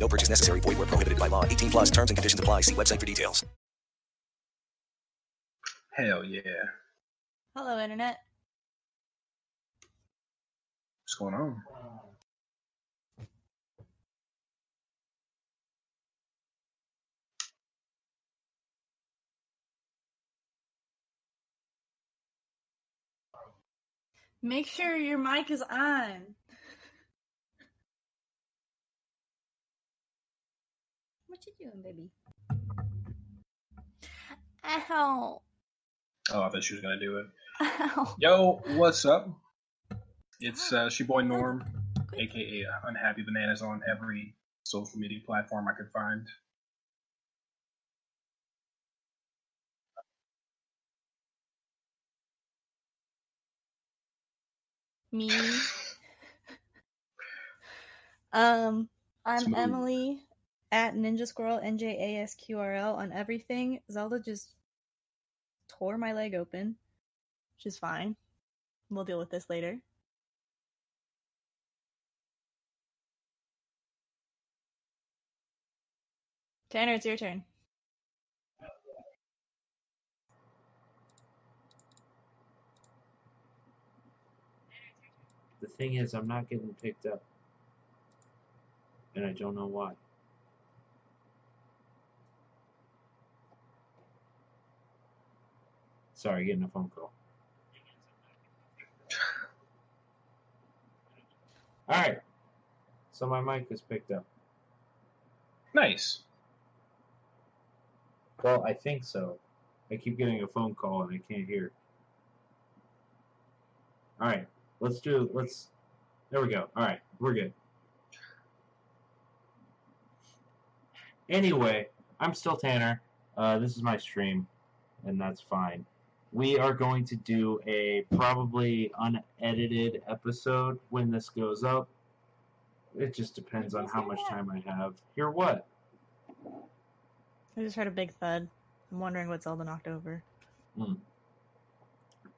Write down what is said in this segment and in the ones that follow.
No purchase necessary. Void where prohibited by law. 18 plus terms and conditions apply. See website for details. Hell yeah. Hello, Internet. What's going on? Make sure your mic is on. What you doing, baby? Ow. Oh, I thought she was gonna do it. Ow. Yo, what's up? It's uh, she boy Norm, aka uh, Unhappy Bananas, on every social media platform I could find. Me. um, I'm Smooth. Emily at Ninja Squirrel NJASQRL on everything. Zelda just tore my leg open, which is fine. We'll deal with this later. Tanner, it's your turn. The thing is, I'm not getting picked up. And I don't know why. Sorry, getting a phone call. Alright. So my mic is picked up. Nice. Well, I think so. I keep getting a phone call and I can't hear. Alright. Let's do let's there we go. Alright, we're good. Anyway, I'm still Tanner. Uh, this is my stream, and that's fine. We are going to do a probably unedited episode when this goes up. It just depends on how much time I have. Hear what? I just heard a big thud. I'm wondering what Zelda knocked over.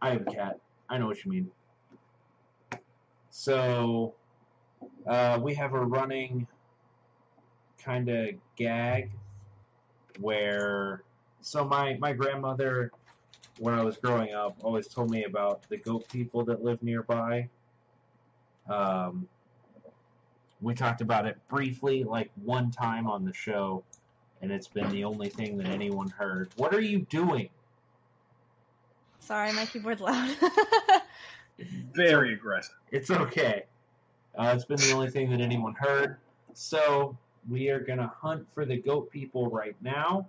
I have a cat. I know what you mean. So, uh, we have a running kind of gag where. So, my, my grandmother, when I was growing up, always told me about the goat people that live nearby. Um, we talked about it briefly, like one time on the show, and it's been the only thing that anyone heard. What are you doing? Sorry, my keyboard's loud. Very aggressive. It's okay. Uh, it's been the only thing that anyone heard. So we are gonna hunt for the goat people right now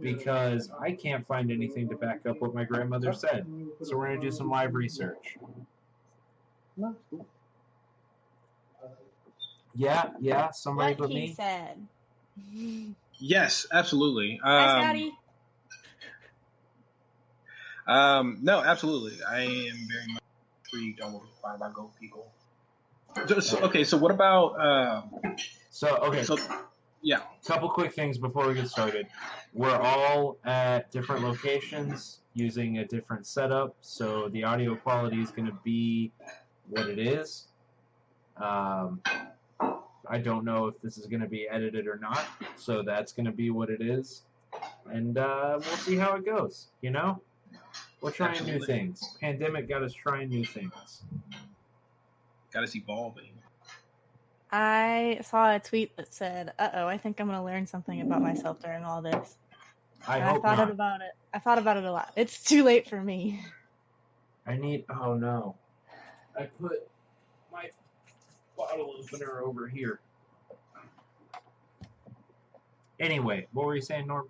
because I can't find anything to back up what my grandmother said. So we're gonna do some live research. Yeah, yeah, somebody what but he me. said. Yes, absolutely. Hi, Um, Scotty. um, no, absolutely. I am very much intrigued on what we find about goat people. Just, okay, so what about? Um, So okay, so yeah, couple quick things before we get started. We're all at different locations using a different setup, so the audio quality is going to be what it is. Um, I don't know if this is going to be edited or not, so that's going to be what it is, and uh, we'll see how it goes. You know, we're trying new things. Pandemic got us trying new things. got us evolving. I saw a tweet that said, "Uh oh, I think I'm going to learn something about myself during all this." I And I thought not. about it. I thought about it a lot. It's too late for me. I need. Oh no! I put my bottle opener over here. Anyway, what were you saying, Norm?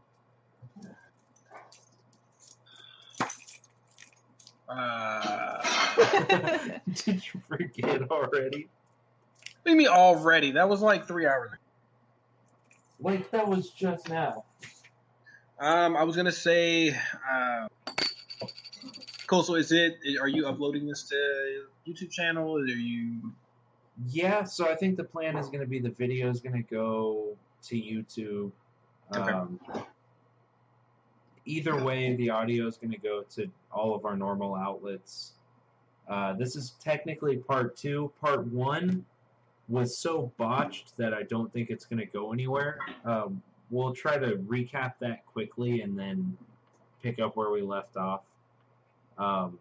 Uh, Did you forget already? Do you mean already? That was like three hours. ago. Like that was just now. Um, I was gonna say, uh, cool. So, is it? Are you uploading this to YouTube channel? Are you? Yeah, so I think the plan is to be the video is to go to YouTube. Okay. Um, either way, the audio is to go to all of our normal outlets. Uh, this is technically part two. Part one was so botched that I don't think it's going to go anywhere. Um, we'll try to recap that quickly and then pick up where we left off. Um,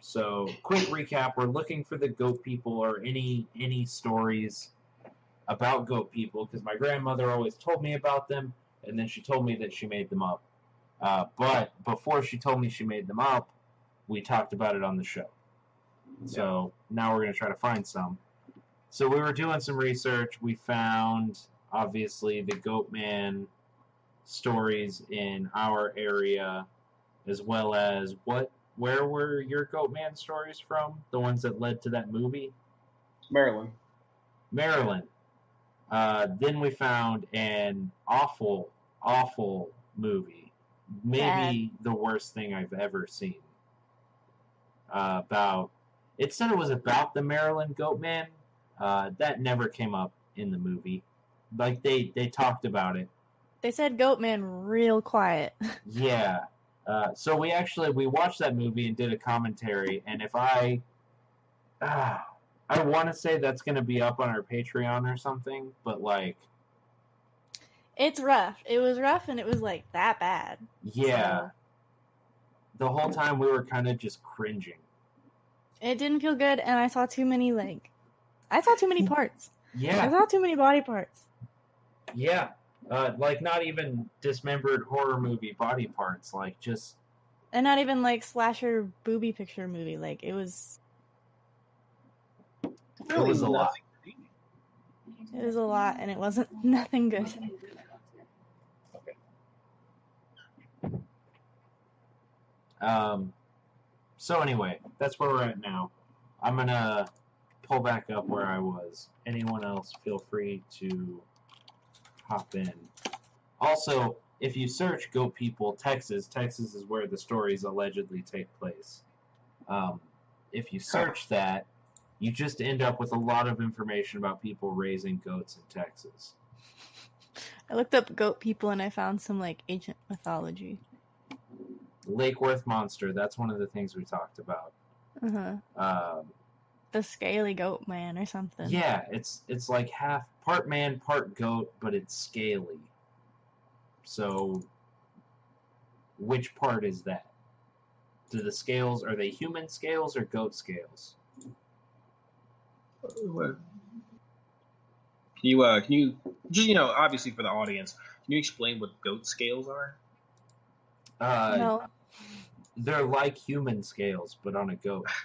so, quick recap: We're looking for the goat people or any any stories about goat people because my grandmother always told me about them, and then she told me that she made them up. Uh, but before she told me she made them up, we talked about it on the show. So now we're going to try to find some. So we were doing some research. We found obviously the Goatman stories in our area, as well as what. Where were your Goatman stories from? The ones that led to that movie? Maryland. Maryland. Uh, then we found an awful, awful movie. Maybe the worst thing I've ever seen. Uh, about it said it was about the Maryland Goatman. Uh, that never came up in the movie. Like they they talked about it. They said Goatman real quiet. Yeah. Uh, so we actually we watched that movie and did a commentary. And if I, ah, I want to say that's going to be up on our Patreon or something, but like, It's rough. It was rough and it was like that bad. yeah, So, the whole time we were kind of just cringing. it didn't feel good and I saw too many like I saw too many parts. Yeah. I saw too many body parts. yeah. Uh, like not even dismembered horror movie body parts, like just And not even like slasher booby picture movie. Like it was it was a lot. it was a lot and it wasn't nothing good. Um, so anyway, that's where we're at now. I'm gonna pull back up where I was. Anyone else, feel free to hop in. Also, if you search "Goat People Texas," Texas is where the stories allegedly take place. Um, if you search that, you just end up with a lot of information about people raising goats in Texas. I looked up goat people and I found some like ancient mythology. Lake Worth monster. That's one of the things we talked about. Uh-huh. Um, The scaly goat man or something. Yeah, it's it's like half part man, part goat, but it's scaly. So which part is that? Do the scales are they human scales or goat scales? What? Can you, uh, can you, just, you know, obviously for the audience, can you explain what goat scales are? Uh, No. They're like human scales, but on a goat.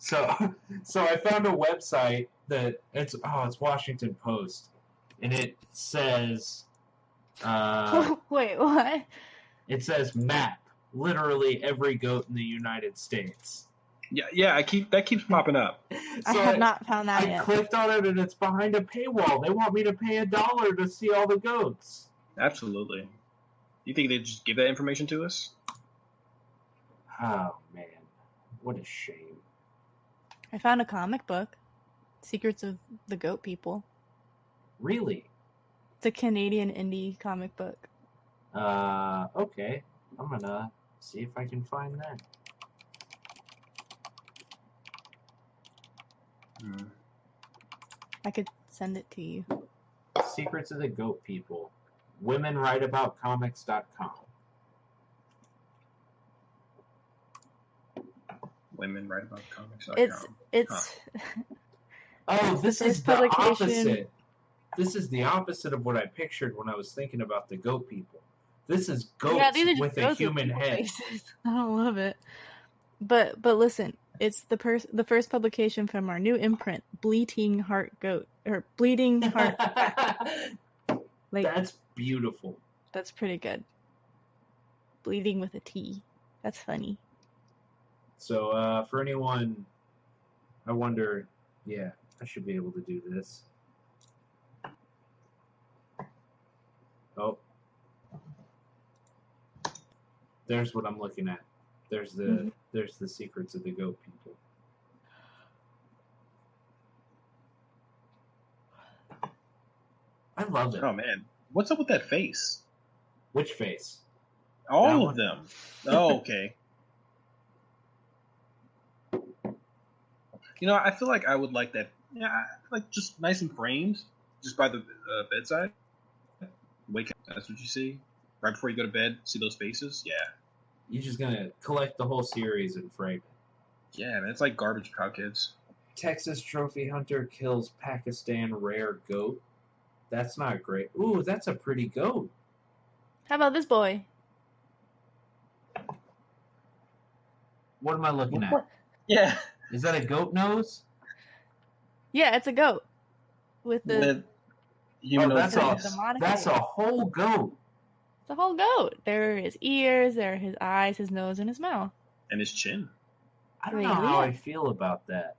So, so I found a website that it's oh, it's Washington Post, and it says, uh, Wait, what? it says map literally every goat in the United States. Yeah, yeah, I keep, that keeps popping up. I So have not found that I yet. clicked on it and it's behind a paywall. They want me to pay a dollar to see all the goats. Absolutely. You think they'd just give that information to us? Oh man, what a shame. I found a comic book, Secrets of the Goat People. Really? It's a Canadian indie comic book. Uh, okay. I'm gonna see if I can find that. Hmm. I could send it to you. Secrets of the Goat People. WomenWriteAboutComics.com. Women write about comics. It's um, it's Oh, this is first the publication. opposite. This is the opposite of what I pictured when I was thinking about the goat people. This is goats yeah, these are with a goats with human people head. faces. I don't love it. But but listen, it's the pers- the first publication from our new imprint, Bleating Heart Goat or Bleeding Heart. like That's beautiful. that's pretty good. Bleeding with a T. That's funny. So, uh, for anyone, I wonder, yeah, I should be able to do this. Oh. There's what I'm looking at. There's the Mhm. there's the secrets of the goat people. I love it. Oh man, what's up with that face? Which face? That All one? of them. Oh, okay. You know, I feel like I would like that. Yeah, like just nice and framed, just by the uh, bedside. Wake up. That's what you see right before you go to bed. See those faces? Yeah, You're just gonna collect the whole series and frame it. yeah, man. It's like garbage cow kids. Texas trophy hunter kills Pakistan rare goat. That's not great. Ooh, that's a pretty goat. How about this boy? What am I looking at? Yeah, Is that a goat nose? Yeah, it's a goat with the with human oh, that's nose a face. the modified- that's a whole goat. the whole goat. There are his ears, there are his eyes, his nose, and his mouth. and his chin. I don't Wait, know how I feel about that.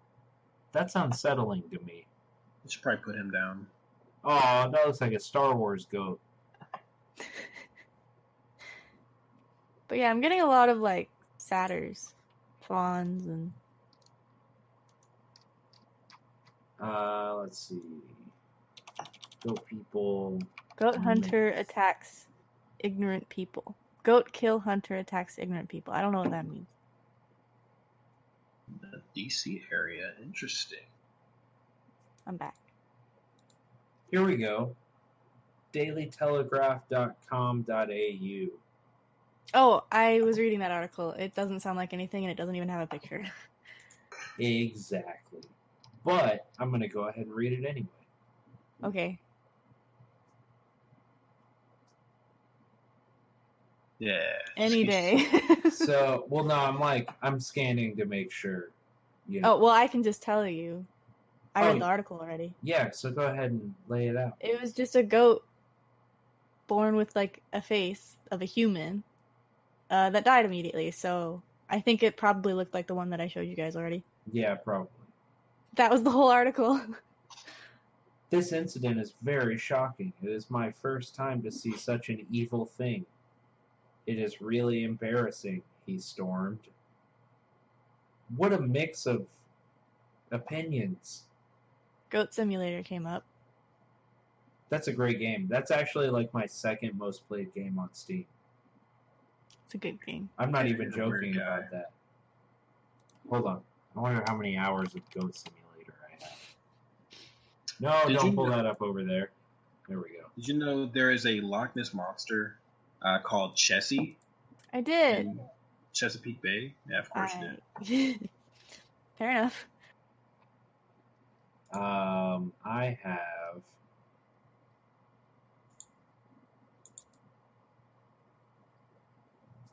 That's unsettling to me. You should probably put him down. Oh, that looks like a Star Wars goat. But yeah, I'm getting a lot of like satyrs, fawns, and Uh, let's see. Goat people. goat Mm. hunter attacks ignorant people. Goat kill hunter attacks ignorant people. I don't know what that means. The DC area, interesting. I'm back. Here we go. DailyTelegraph.com.au. Oh, I was reading that article. It doesn't sound like anything, and it doesn't even have a picture. Exactly. But I'm going to go ahead and read it anyway. Okay. Yeah. Any day. So, well, no, I'm like, I'm scanning to make sure. You know. oh, well, I can just tell you. I Oh, read the article already. Yeah, so go ahead and lay it out. It was just a goat born with like a face of a human uh, that died immediately. So I think it probably looked like the one that I showed you guys already. Yeah, probably. That was the whole article. This incident is very shocking. It is my first time to see such an evil thing. It is really embarrassing, he stormed. What a mix of opinions. Goat Simulator came up. That's a great game. That's actually like my second most played game on Steam. It's a good game. I'm not even You're a weird joking about that. Hold on. I wonder how many hours of Goat Simulator I have. No, Did don't you pull know- that up over there. There we go. Did you know there is a Loch Ness monster uh, called Chessie I did. Chesapeake Bay? Yeah, of course you did. Fair enough. Um, I have.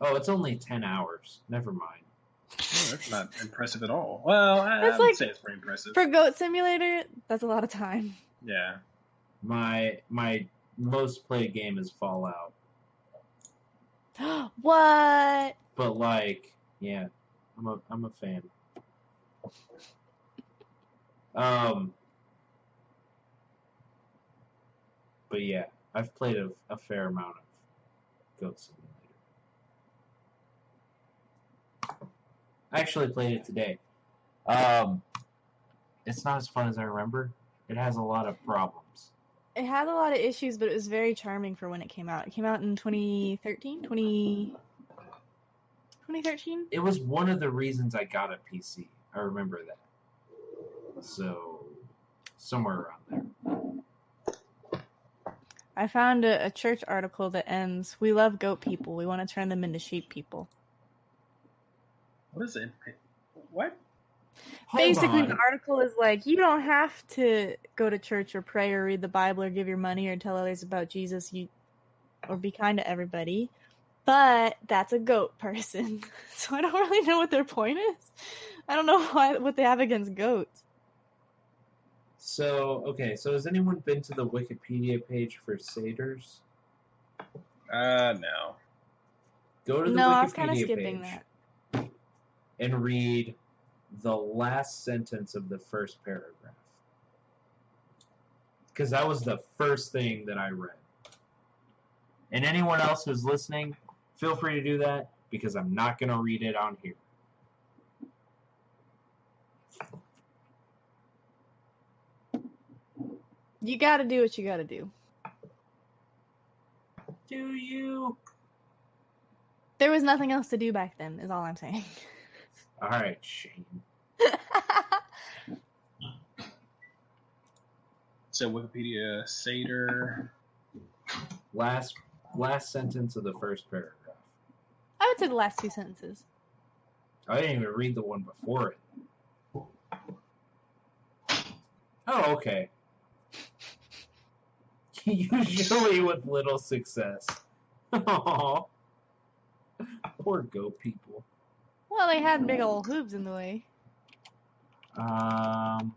Oh, it's only 10 hours. Never mind. Oh, that's not impressive at all. Well, I, I would like- say it's pretty impressive. For Goat Simulator, that's a lot of time. yeah. My my most played game is Fallout. what? But like, yeah, I'm a I'm a fan. Um But yeah, I've played a, a fair amount of Goat Simulator. I actually played it today. Um, it's not as fun as I remember. It has a lot of problems. It had a lot of issues, but it was very charming for when it came out. It came out in 2013? 20... 2013? It was one of the reasons I got a PC. I remember that. So, somewhere around there. I found a, a church article that ends, We love goat people. We want to turn them into sheep people. What is it? What? Hold Basically, on. the article is like, you don't have to go to church or pray or read the Bible or give your money or tell others about Jesus you, or be kind to everybody. But that's a goat person. So I don't really know what their point is. I don't know why, what they have against goats. So, okay, so has anyone been to the Wikipedia page for satyrs? Uh, no. Go to the No, Wikipedia I was kind of skipping page that. And read the last sentence of the first paragraph. Because that was the first thing that I read. And anyone else who's listening, feel free to do that because I'm not going to read it on here. You gotta do what you gotta do. Do you? There was nothing else to do back then, is all I'm saying. All right, Shane. So Wikipedia satyr. Last last sentence of the first paragraph. I would say the last two sentences. I didn't even read the one before it. Oh, okay. Usually with little success. Aw. Poor goat people. Well, they had big old hooves in the way. Um,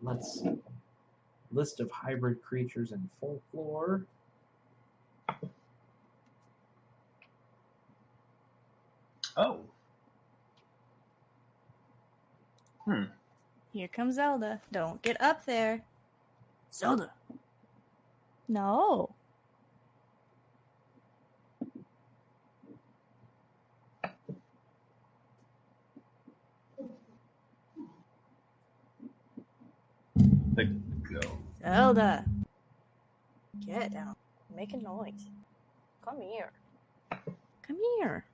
let's see. List of hybrid creatures in folklore. Oh. Hmm. Here comes Zelda. Don't get up there. Zelda. No. The go. Zelda. Get down. Make a noise. Come here. Come here.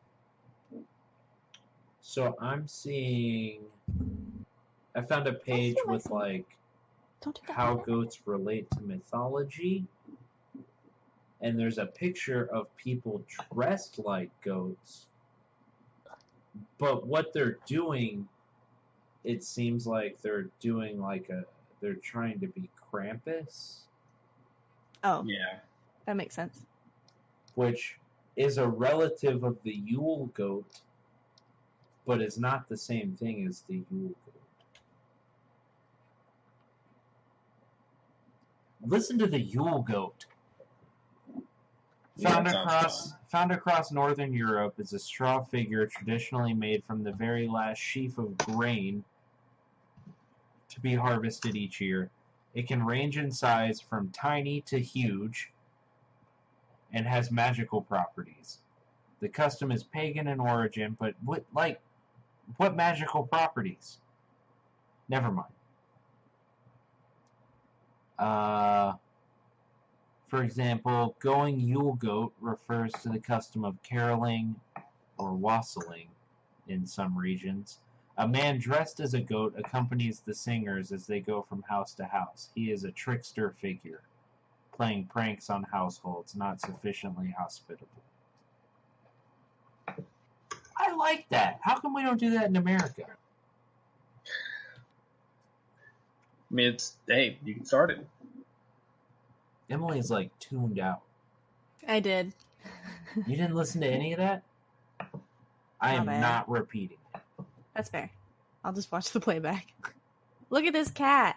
So I'm seeing. I found a page feel with myself. like Don't do that. how goats relate to mythology. And there's a picture of people dressed like goats. But what they're doing, it seems like they're doing like a. They're trying to be Krampus, Oh, Yeah. that makes sense. which is a relative of the Yule goat, but is not the same thing as the Yule goat. Listen to the Yule goat. Found that across fun. found across northern Europe is a straw figure traditionally made from the very last sheaf of grain to be harvested each year. It can range in size from tiny to huge and has magical properties. The custom is pagan in origin, but what like what magical properties? Never mind. Uh for example, going Yule goat refers to the custom of caroling or wassailing in some regions. A man dressed as a goat accompanies the singers as they go from house to house. He is a trickster figure, playing pranks on households not sufficiently hospitable. I like that. How come we don't do that in America? I mean, it's hey, you can start it. Emily's like tuned out. I did. You didn't listen to any of that? I Not am bad. not repeating. That's fair. I'll just watch the playback. Look at this cat.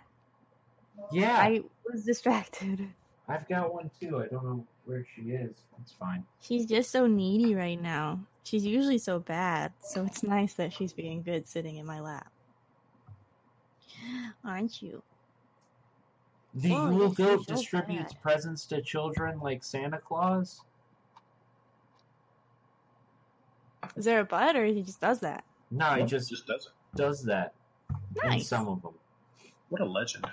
Yeah, I was distracted. I've got one too. I don't know where she is. That's fine. She's just so needy right now. She's usually so bad, so it's nice that she's being good sitting in my lap. Aren't you? The Oh, Yule goat so distributes bad. presents to children like Santa Claus. Is there a butt, or he just does that? No, he just just does it. does that in some of them. What a legend.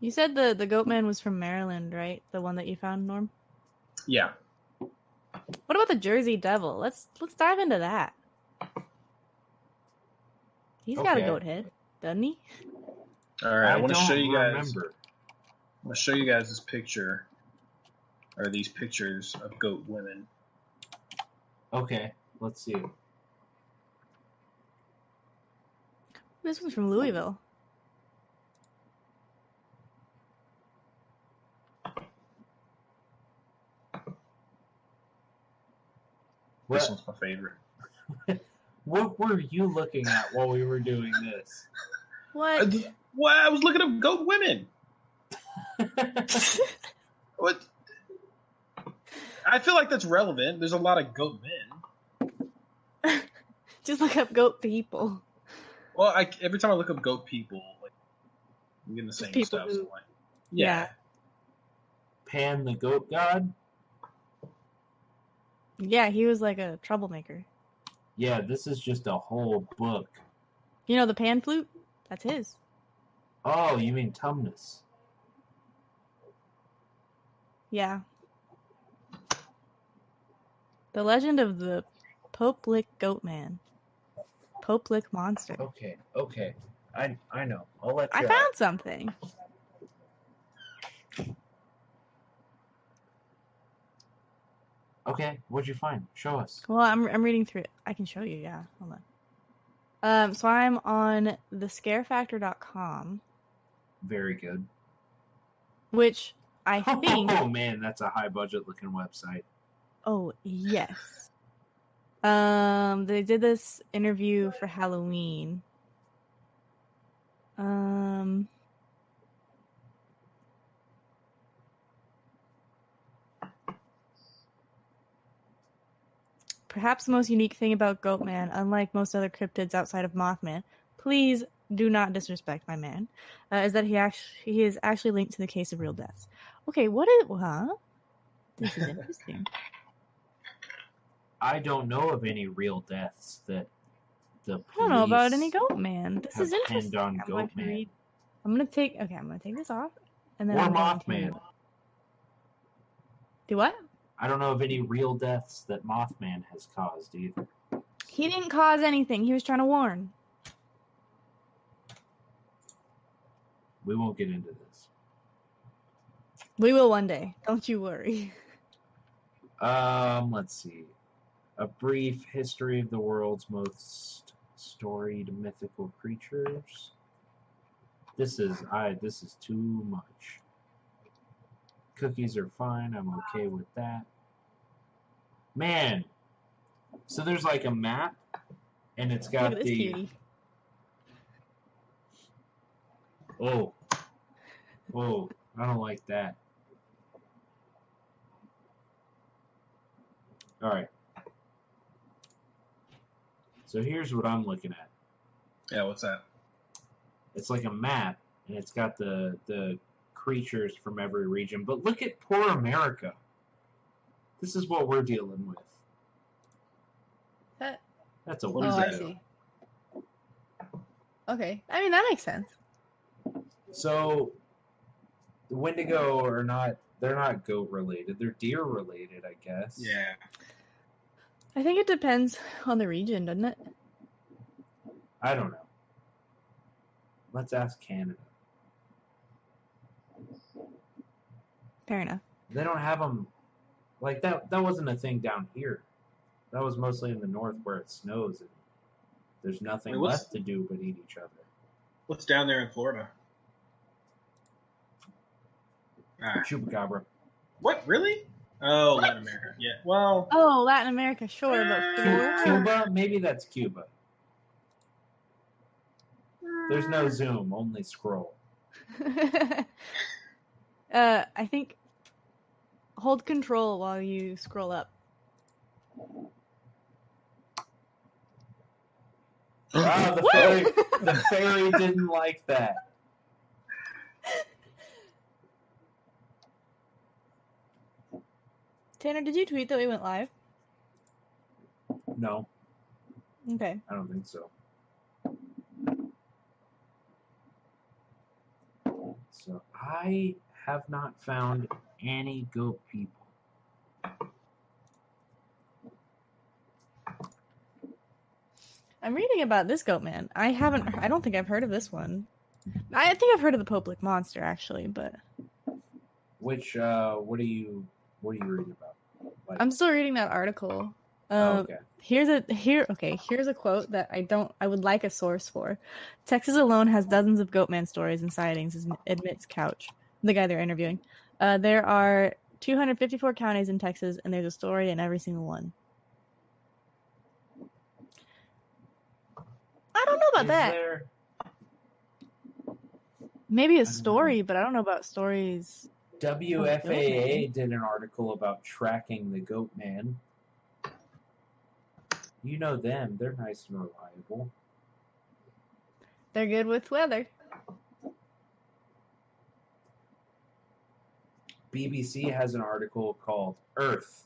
You said the the goat man was from Maryland, right? The one that you found, Norm. Yeah. What about the Jersey Devil? Let's let's dive into that. He's got a goat head, doesn't he? All right. I, want to show you guys. remember. I'm gonna show you guys this picture, or these pictures of goat women. Okay, let's see. This one's from Louisville. This one's my favorite. what were you looking at while we were doing this? What? Well, I was looking up goat women. What? I feel like that's relevant. There's a lot of goat men. Just look up goat people. Well, I, every time I look up goat people, like I'm getting the same people stuff. who- so like, yeah. Pan the goat god. Yeah, he was like a troublemaker. Yeah, this is just a whole book. You know the pan flute? That's his. Oh, you mean Tumnus? Yeah. The legend of the Pope Lick Goat Man. Pope Lick Monster. Okay, okay. I I know. I'll let I found something. Okay, what'd you find? Show us. Well, I'm I'm reading through it. I can show you, yeah. Hold on. Um, so I'm on the thescarefactor.com, Very good. which I think Oh man, that's a high budget looking website. Oh yes. Um, they did this interview for Halloween. Um, perhaps the most unique thing about Goatman, unlike most other cryptids outside of Mothman, please do not disrespect my man, uh, is that he actually he is actually linked to the case of real deaths. Okay, what is huh? This is interesting. I don't know of any real deaths that the I don't know about any goat man. This is interesting. I'm going Goat to Man. read- I'm gonna take. Okay, I'm gonna take this off, and then Or I'm Mothman. To... Do what? I don't know of any real deaths that Mothman has caused either. He didn't cause anything. He was trying to warn. We won't get into this. We will one day. Don't you worry. Um, let's see. A brief history of the world's most storied mythical creatures. This is I this is too much. Cookies are fine, I'm okay with that. Man. So there's like a map and it's got at the cutie. Oh. Oh, I don't like that. All right. So here's what I'm looking at. Yeah, what's that? It's like a map, and it's got the the creatures from every region. But look at poor America. This is what we're dealing with. That, That's a What oh, is that? I see. Okay, I mean that makes sense. So, the Wendigo are not. They're not goat related. They're deer related, I guess. Yeah. I think it depends on the region, doesn't it? I don't know. Let's ask Canada. Fair enough. They don't have them like that. That wasn't a thing down here. That was mostly in the north where it snows and there's nothing Wait, left to do but eat each other. What's down there in Florida? Ah, Chupacabra. what? Really? Oh, Latin America. Yeah. Well, Oh, Latin America, sure, but Cu- Cuba? Maybe that's Cuba. There's no zoom, only scroll. uh, I think hold control while you scroll up. Ah, the fairy, the fairy didn't like that. Tanner, did you tweet that we went live? No, Okay. I don't think so. So I have not found any goat people. I'm reading about this goat man. I haven't. I don't think I've heard of this one. I think I've heard of the Pope Lick monster actually, but Which uh what are you what are you reading about? Like, I'm still reading that article. oh, Um, okay. Here's a here. Okay, here's a quote that I don't. I would like a source for. Texas alone has dozens of goatman stories and sightings. Admits Couch, the guy they're interviewing. Uh, there are 254 counties in Texas, and there's a story in every single one. I don't know about Is that. there- Maybe a story, but I don't know about stories. Oh, WFAA did an article about tracking the goat man. You know them, they're nice and reliable. They're good with weather. BBC has an article called Earth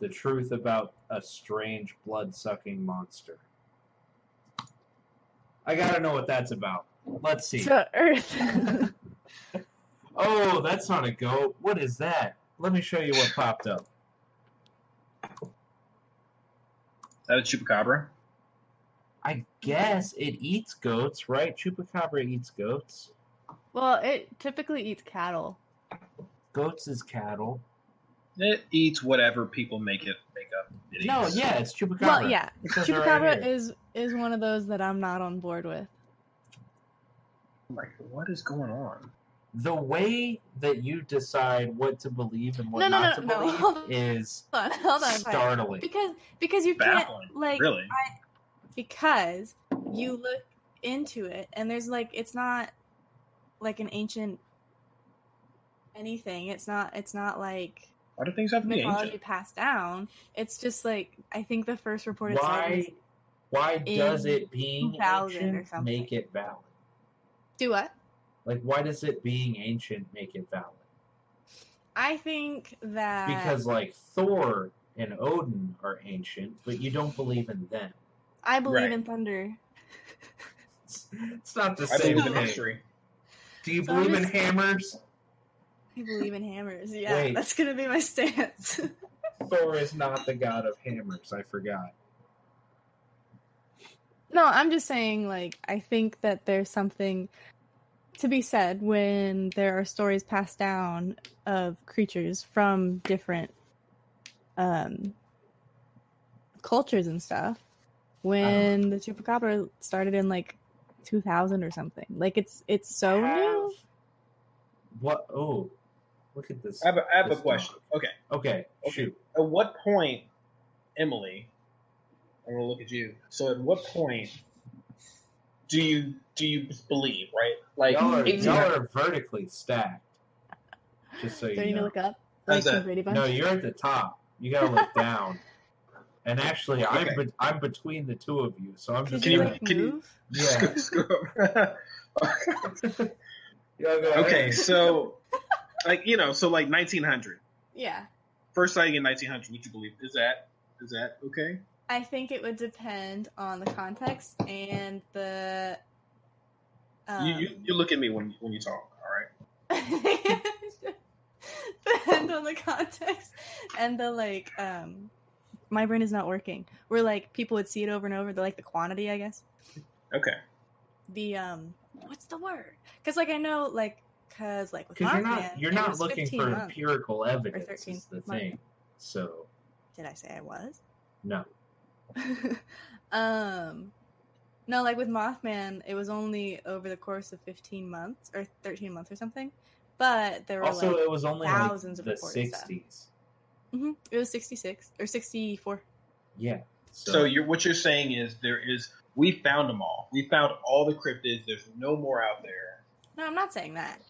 The Truth About a Strange Blood Sucking Monster. I gotta know what that's about. Let's see. So Earth. Oh, that's not a goat. What is that? Let me show you what popped up. That a chupacabra? I guess it eats goats, right? Chupacabra eats goats. well, it typically eats cattle. Goats is cattle. It eats whatever people make it make up. It No, eats. yeah, it's chupacabra. Well, yeah. It says right Chupacabra here. is is one of those that I'm not on board with. Oh like, what is going on? The way that you decide what to believe and what No, no, not no, to no, believe hold on. is Hold on, hold on. startling. Because because you Baffling. can't like really? because you look into it and there's like it's not like an ancient anything. It's not it's not like Why do things have to be mythology ancient? passed down. It's just like I think the first reported why why does it being 2000 or ancient make it valid? do what? Like why does it being ancient make it valid? I think that Because like Thor and Odin are ancient, but you don't believe in them. I believe Right. in thunder. It's, it's not the I same believe in thing. history. Do you So believe I'm in hammers? I believe in hammers. Yeah, Wait. that's gonna be my stance. Thor is not the god of hammers. I forgot. No, I'm just saying, like, I think that there's something to be said when there are stories passed down of creatures from different um, cultures and stuff. When the chupacabra started in like 2000 or something, like it's it's so Have- new. What? Oh, look at this. I have a, I have a question. Okay. Okay, Okay. shoot. At what point, Emily? I'm gonna look at you. So, at what point do you do you believe? Right? Like, y'all, are, y'all are vertically stacked. Just so Do you you need to know. look up? Like that? the Brady Bunch? No, you're at the top. You gotta look down. And actually, I'm be- I'm between the two of you, so I'm just Can you, you- gonna. like can you- move? Yeah. Screw go okay, so like you know, so like 1900, Yeah. first sighting in 1900. Would you believe? Is that is that okay? I think it would depend on the context and the. Um, you, you you look at me when when you talk. All right. depend on the context and the like. Um, my brain is not working. Where like people would see it over and over. The like the quantity, I guess. Okay. The um, what's the word? Because like I know like because like with Because you're not you're not looking for months. empirical evidence. 13 Is the months. thing. So Did I say I was? no. um no like with mothman it was only over the course of 15 months or 13 months or something but there were Also, like it was only thousands like of the reported stuff. '60s. Mhm, it was 66 or 64 Yeah. So, you're what you're saying is there is we found them all. We found all the cryptids. There's no more out there. no i'm not saying that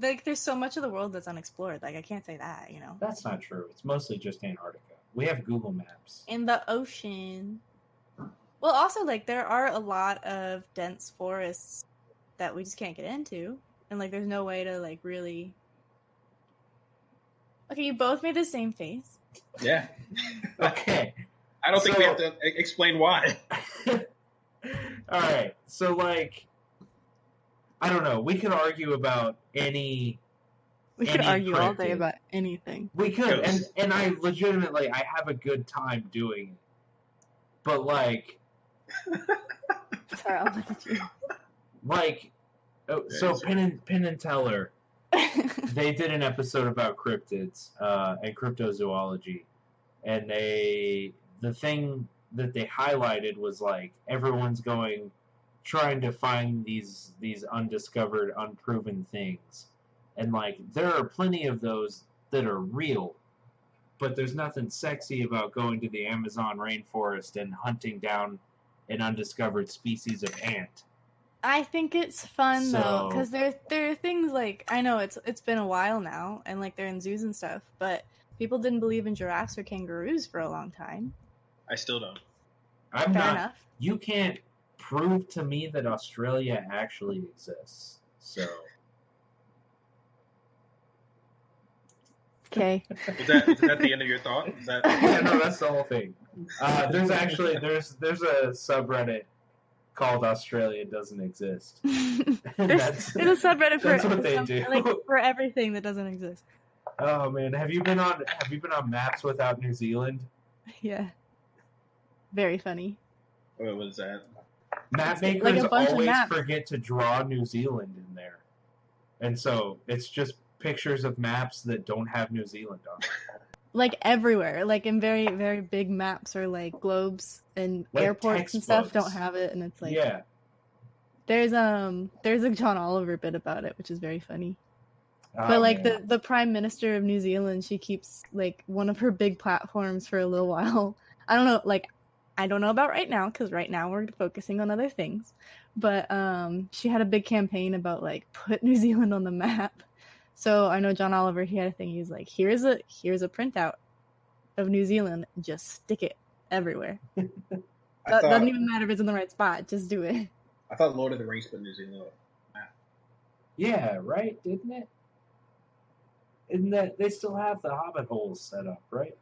like there's so much of the world that's unexplored like i can't say that you know That's not true. It's mostly just Antarctica. We have Google Maps. in the ocean well also like there are a lot of dense forests that we just can't get into and like there's no way to like really okay you both made the same face Yeah. Okay. I don't think we have to explain why. All right. So like I don't know. We could argue about any we could Any argue all day about anything. We could and Yes. and I legitimately I have a good time doing it. But like sorry i'll look at you. like oh, so Pin and Penn and Teller they did an episode about cryptids uh, and cryptozoology, and they the thing that they highlighted was like everyone's going trying to find these these undiscovered, unproven things, and like there are plenty of those that are real, but there's nothing sexy about going to the Amazon rainforest and hunting down an undiscovered species of ant. i think it's fun though because there there are things like i know it's it's been a while now and like they're in zoos and stuff but people didn't believe in giraffes or kangaroos for a long time I still don't. I'm fair not enough you can't prove to me that Australia actually exists. So Okay. Is that, is that the end of your thought? Is that yeah, no, that's the whole thing. Uh, there's actually there's there's a subreddit called Australia doesn't exist. there's, there's a subreddit for what they some- do. like for everything that doesn't exist. Oh man, have you been on have you been on maps without New Zealand? Yeah. Very funny. Wait, what is that? Map It's like makers a bunch of always maps. forget to draw New Zealand in there. And so it's just pictures of maps that don't have New Zealand on. Like everywhere, like in very very big maps or like globes and Like airports and stuff don't have it, and it's like yeah. there's um there's a John Oliver bit about it, which is very funny. Oh, but like man. the the prime minister of New Zealand, she keeps like one of her big platforms for a little while. I don't know, like I don't know about right now because right now we're focusing on other things. But um, she had a big campaign about like put New Zealand on the map. So I know John Oliver. He had a thing. He's like, here's a here's a printout of New Zealand. Just stick it everywhere. That thought, doesn't even matter if it's in the right spot. Just do it. I thought Lord of the Rings put New Zealand. Yeah, right, didn't it? Isn't that they still have the hobbit holes set up, right?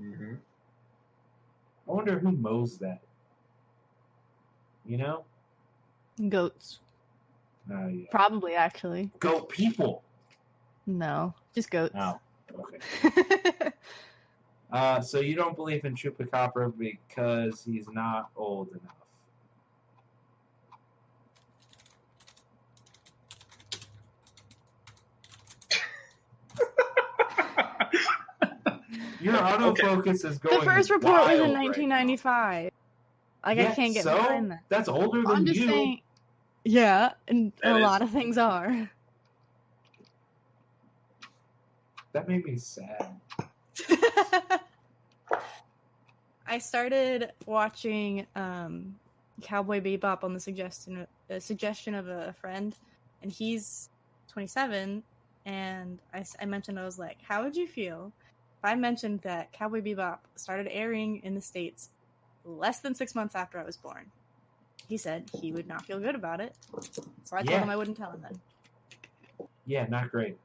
Mm-hmm. I wonder who mows that. You know? Goats, Oh yeah. probably actually. Goat people. No, just goats. Oh, okay. Uh, so you don't believe in Chupacabra because he's not old enough. Your autofocus is going. the first report was in wild right 1995. Like I can't get so? behind that. That's older than I'm just you. saying. Yeah, and That a is- lot of things are. That made me sad. I started watching um, Cowboy Bebop on the suggestion a suggestion of a friend, and he's 27. And I mentioned I was like, "How would you feel if I mentioned that Cowboy Bebop started airing in the states less than six months after I was born?" He said he would not feel good about it, so I told him I wouldn't tell him then. Yeah, not great.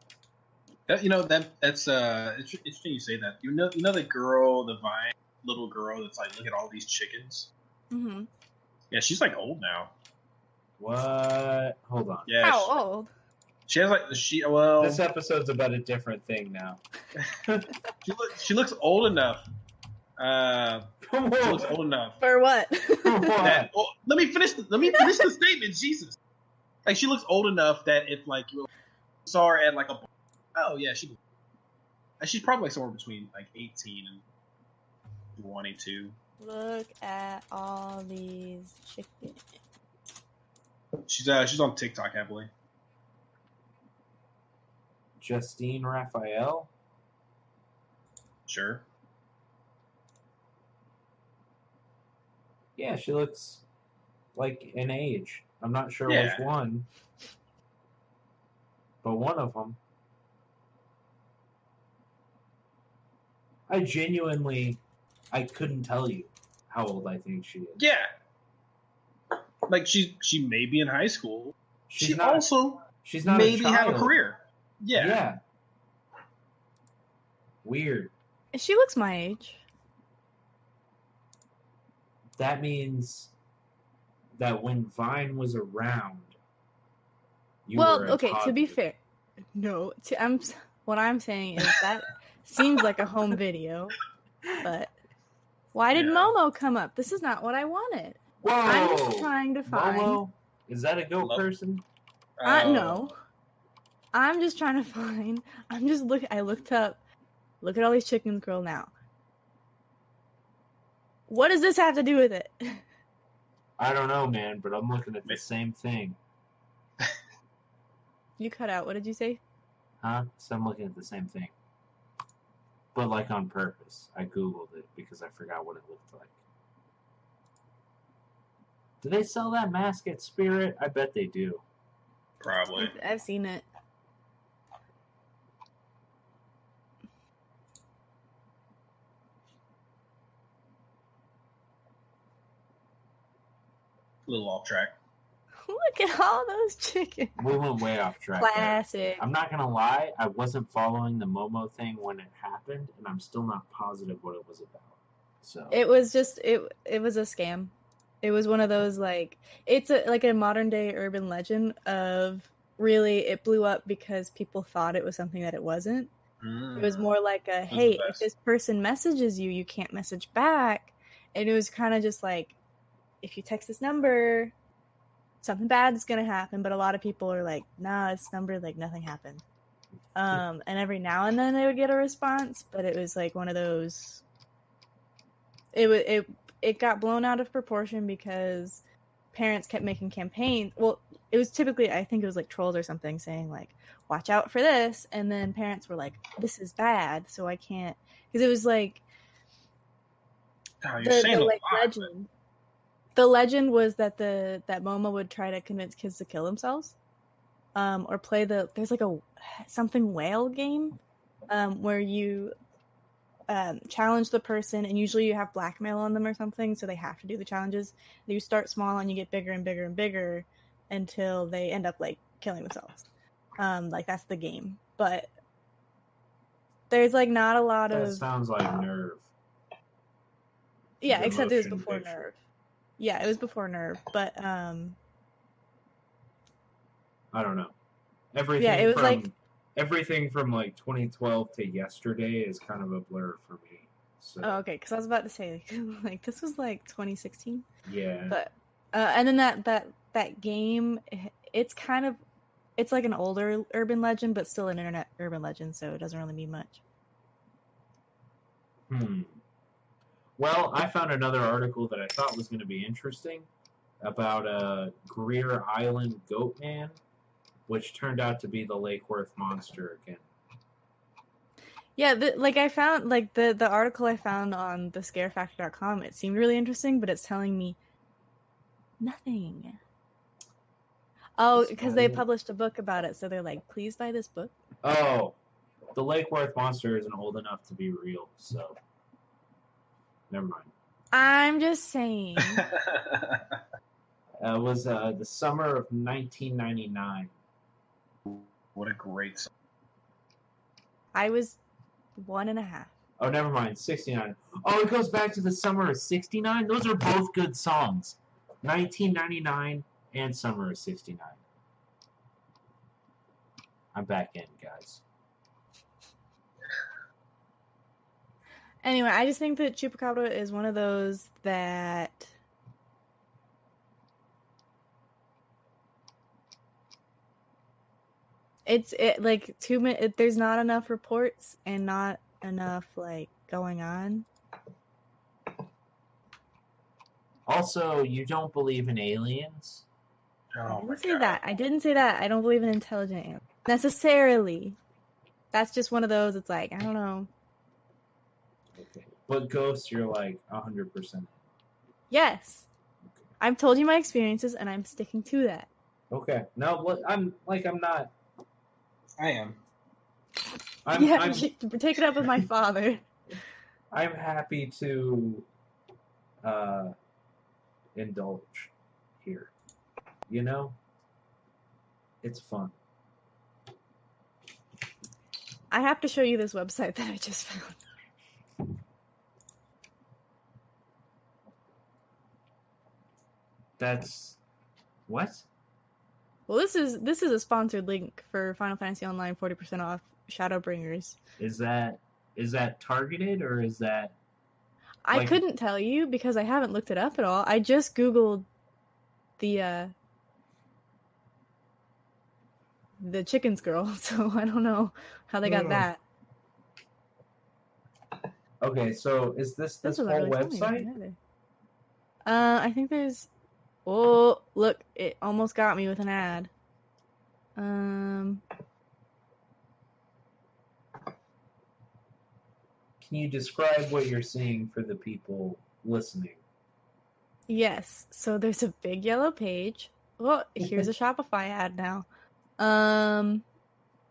That, you know that that's uh it's interesting you say that. You know you know the girl, the Vine little girl that's like look at all these chickens. Mm-hmm. Yeah, she's like old now. What? Hold on. Yeah, How she, old? she has like she well This episode's about a different thing now. she looks she looks old enough. Uh, she looks old enough For what? that well, let me finish the, let me finish the statement. Jesus, like she looks old enough that if like you saw her at like a oh yeah she she's probably like somewhere between like eighteen and twenty two. Look at all these chickens. She's uh she's on TikTok happily. Justine Raphael. Sure. Yeah, she looks like an age. I'm not sure Yeah. which one, but one of them. I genuinely, I couldn't tell you how old I think she is. Yeah. Like she she may be in high school. She's she not. also she's not maybe a have a career. Yeah. Yeah. Weird. She looks my age. That means that when Vine was around, you well, were a okay. To be fair, no. To, I'm what I'm saying is that seems like a home video, but why did Yeah. Momo come up? This is not what I wanted. Whoa! I'm just trying to find. Momo? Is that a goat Love- person? Uh, Oh. no. I'm just trying to find. I'm just look. I looked up. Look at all these chickens, girl. Now, what does this have to do with it? I don't know, man, but I'm looking at the same thing. You cut out. What did you say? Huh? So I'm looking at the same thing. But like on purpose. I googled it because I forgot what it looked like. Do they sell that mask at Spirit? I bet they do. Probably. I've seen it. A little off track. Look at all those chickens. We went way off track. there. Classic. I'm not gonna lie, I wasn't following the Momo thing when it happened, and I'm still not positive what it was about. So It was just it. It was a scam. It was one of those like it's a like a modern day urban legend of really it blew up because people thought it was something that it wasn't. It was more like a hey, if this person messages you, you can't message back, and it was kind of just like if you text this number, something bad is gonna happen. But a lot of people are like, nah, this number like nothing happened. Um, and every now and then they would get a response, but it was like one of those. It was it it got blown out of proportion because parents kept making campaigns. Well, it was typically I think it was like trolls or something saying like, "Watch out for this," and then parents were like, "This is bad," so I can't because it was like you're the, saying the a like lot. legend. The legend was that the that Momo would try to convince kids to kill themselves, um, or play the there's like a something whale game, um, where you um, challenge the person, and usually you have blackmail on them or something, so they have to do the challenges. You start small and you get bigger and bigger and bigger until they end up like killing themselves. Um, like that's the game, but there's like not a lot that of sounds like nerve. yeah, the except it was before picture. Nerve. Yeah, it was before Nerve, but um, I don't know. Everything Yeah, it was from like- everything from like 2012 to yesterday is kind of a blur for me. So oh, okay, because I was about to say like this was like 2016, yeah, but uh, and then that that that game, it's kind of it's like an older urban legend, but still an internet urban legend, so it doesn't really mean much. Hmm. Well, I found another article that I thought was going to be interesting about a Greer Island Goat Man, which turned out to be the Lake Worth monster again. Yeah, the, like I found like the the article I found on the scarefactor.com, it seemed really interesting, but it's telling me nothing. Oh, because they published a book about it, so they're like, "Please buy this book." Oh, the Lake Worth monster isn't old enough to be real, so never mind. I'm just saying. Uh, it was uh, the summer of 1999. what a great song. I was one and a half. Oh, never mind, 69. Oh, it goes back to the summer of 69? Those are both good songs. 1999 and summer of 69. I'm back in, guys. Anyway, I just think that Chupacabra is one of those that it's it like too many. It, there's not enough reports and not enough like going on. Also, you don't believe in aliens? Oh I Oh my didn't say god. that. I didn't say that. I don't believe in intelligent aliens necessarily. That's just one of those. It's like I don't know. Okay. But ghosts, you're like 100%. Yes, I've told you my experiences, and I'm sticking to that. Okay. No, look, I'm like, I'm not. I am. I'm, yeah, I'm, take it up with my father. I'm happy to uh, indulge here. You know? It's fun. I have to show you this website that I just found. That's. What? Well, this is this is a sponsored link for Final Fantasy Online, forty percent off Shadowbringers. Is that is that targeted or is that I couldn't tell you because I haven't looked it up at all. I just googled the uh the chickens girl, so I don't know how they got Hmm. that. Okay? So is this this doesn't whole really website? Uh, I think there's. Oh, look! It almost got me with an ad. Um, Can you describe what you're seeing for the people listening? yes. So there's a big yellow page. Oh, here's a Shopify ad now. Um,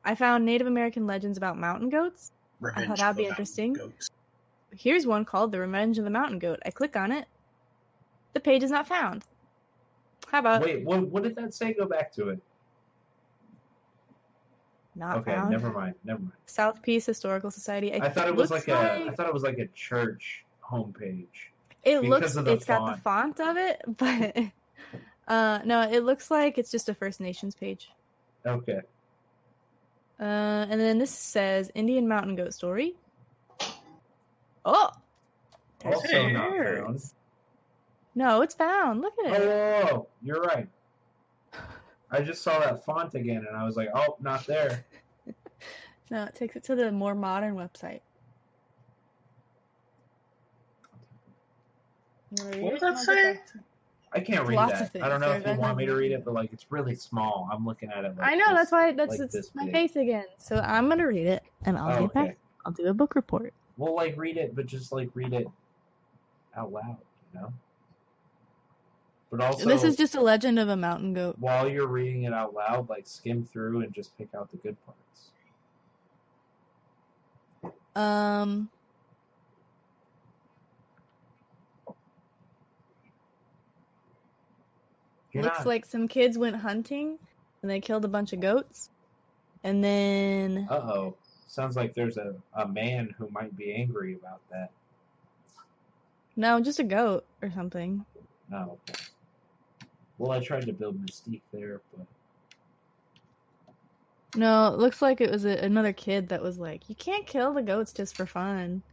I found Native American legends about mountain goats. Revenge thought that'd be interesting. Goats. Here's one called "The Revenge of the Mountain Goat." I click on it. The page is not found. How about Wait, what what did that say? Go back to it. not okay, found? never mind. Never mind. South Peace Historical Society. I thought it was looks like a I thought it was like a church homepage. It looks it's got the font of it, but uh no, it looks like it's just a First Nations page. Okay. Uh and then this says Indian Mountain Goat Story. Oh. there's Also not found. No, it's found. Look at it. Oh, you're right. I just saw that font again, and I was like, "Oh, not there." No, it takes it to the more modern website. You What does that I'll say? I can't read Lots that. of things. I don't know if you want me to read it, but like, it's really small. I'm looking at it. Like I know this. that's why that's like it's my big. face again. So I'm gonna read it and I'll Oh, get back. I'll do a book report. Well, like read it, but just like read it out loud, you know. But also, this is just a legend of a mountain goat. while you're reading it out loud, like skim through and just pick out the good parts. Um, You're looks not- like some kids went hunting and they killed a bunch of goats, and then Uh oh. Sounds like there's a, a man who might be angry about that. no, just a goat or something. No. Okay. Well, I tried to build mystique there, but No, it looks like it was a, another kid that was like, "You can't kill the goats just for fun."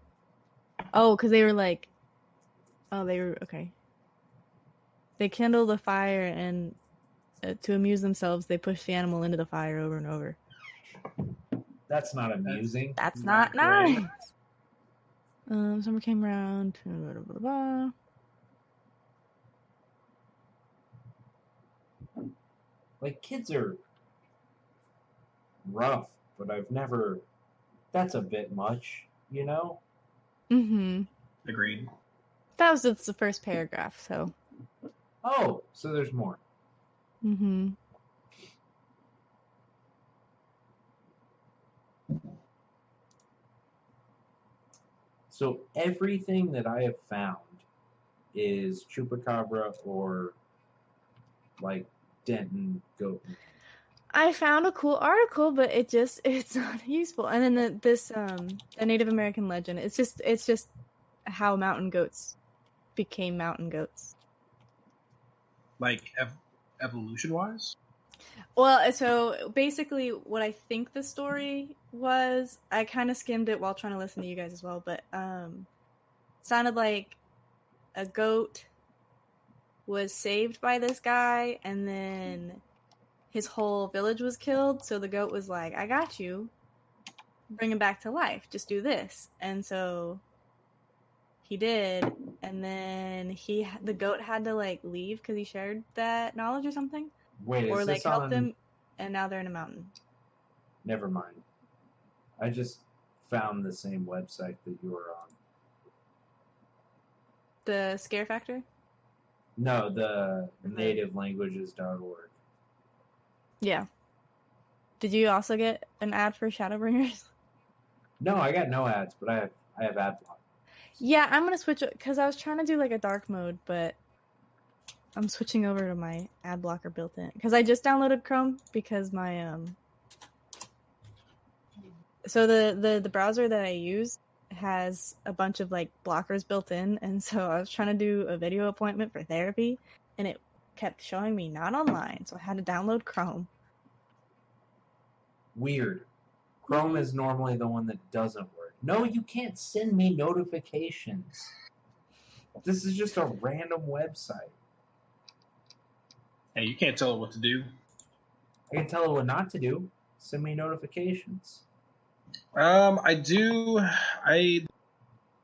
Oh, because they were like, oh, they were okay. They kindled a fire and uh, to amuse themselves, they pushed the animal into the fire over and over. That's not amusing. That's Not not nice. Um, summer came around. Blah, blah, blah, blah. Like kids are rough, but I've never. That's a bit much, you know. Mm-hmm. Agreed. That was just the first paragraph, so. Oh, so there's more. Mm-hmm. So everything that I have found is chupacabra or like Denton goat. I found a cool article, but it just it's not useful. And then the, this um the Native American legend. It's just it's just how mountain goats became mountain goats. Like ev- evolution wise. Well, so basically, what I think the story was, I kind of skimmed it while trying to listen to you guys as well, but um, sounded like a goat was saved by this guy, and then his whole village was killed. So the goat was like, "I got you. Bring him back to life. Just do this." And so he did, and then he the goat had to like leave because he shared that knowledge or something Wait, or like help on... them and now they're in a mountain Never mind. I just found the same website that you were on. the scare factor No, the nativelanguages.org. yeah did you also get an ad for shadowbringers No, I got no ads, but I have I have ad block. yeah i'm gonna switch because i was trying to do like a dark mode but i'm switching over to my ad blocker built in because i just downloaded chrome because my um so the the the browser that i use has a bunch of like blockers built in and so i was trying to do a video appointment for therapy and it kept showing me not online so i had to download chrome Weird. Chrome is normally the one that doesn't work. No, you can't send me notifications. This is just a random website. Hey, you can't tell it what to do. I can tell it what not to do. Send me notifications. Um, I do. I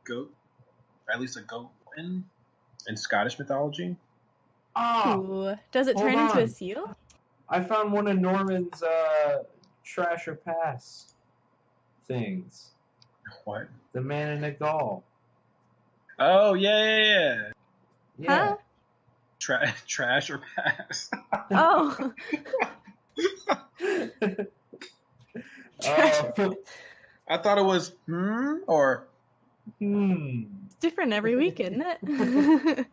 goat, or at least a goat in in Scottish mythology. Ah, Ooh. does it hold turn into a seal I found one of Norman's uh, trash or pass things. What? The man in a gall. Oh yeah, yeah, yeah. Yeah. Huh? Tra- trash or pass. oh Uh, I thought it was hmm or hmm. it's different every week isn't it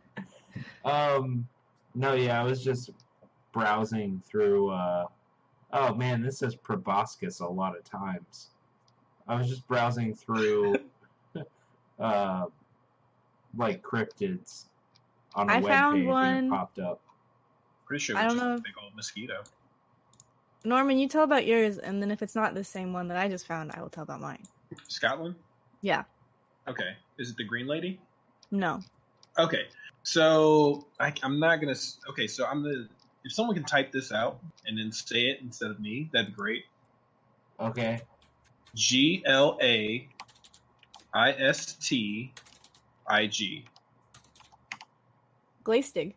Um, No, yeah, I was just browsing through. Uh, oh man, this says proboscis a lot of times. I was just browsing through, uh, like cryptids on a I web found page and one- it popped up. Pretty sure I it's don't just know a big old mosquito. Norman, you tell about yours, and then if it's not the same one that I just found, I will tell about mine. Scotland? Yeah. Okay. Is it the green lady? No. Okay. So I, I'm not gonna. Okay. So I'm the. If someone can type this out and then say it instead of me, that'd be great. Okay. G L A I S T I G. Glaistig.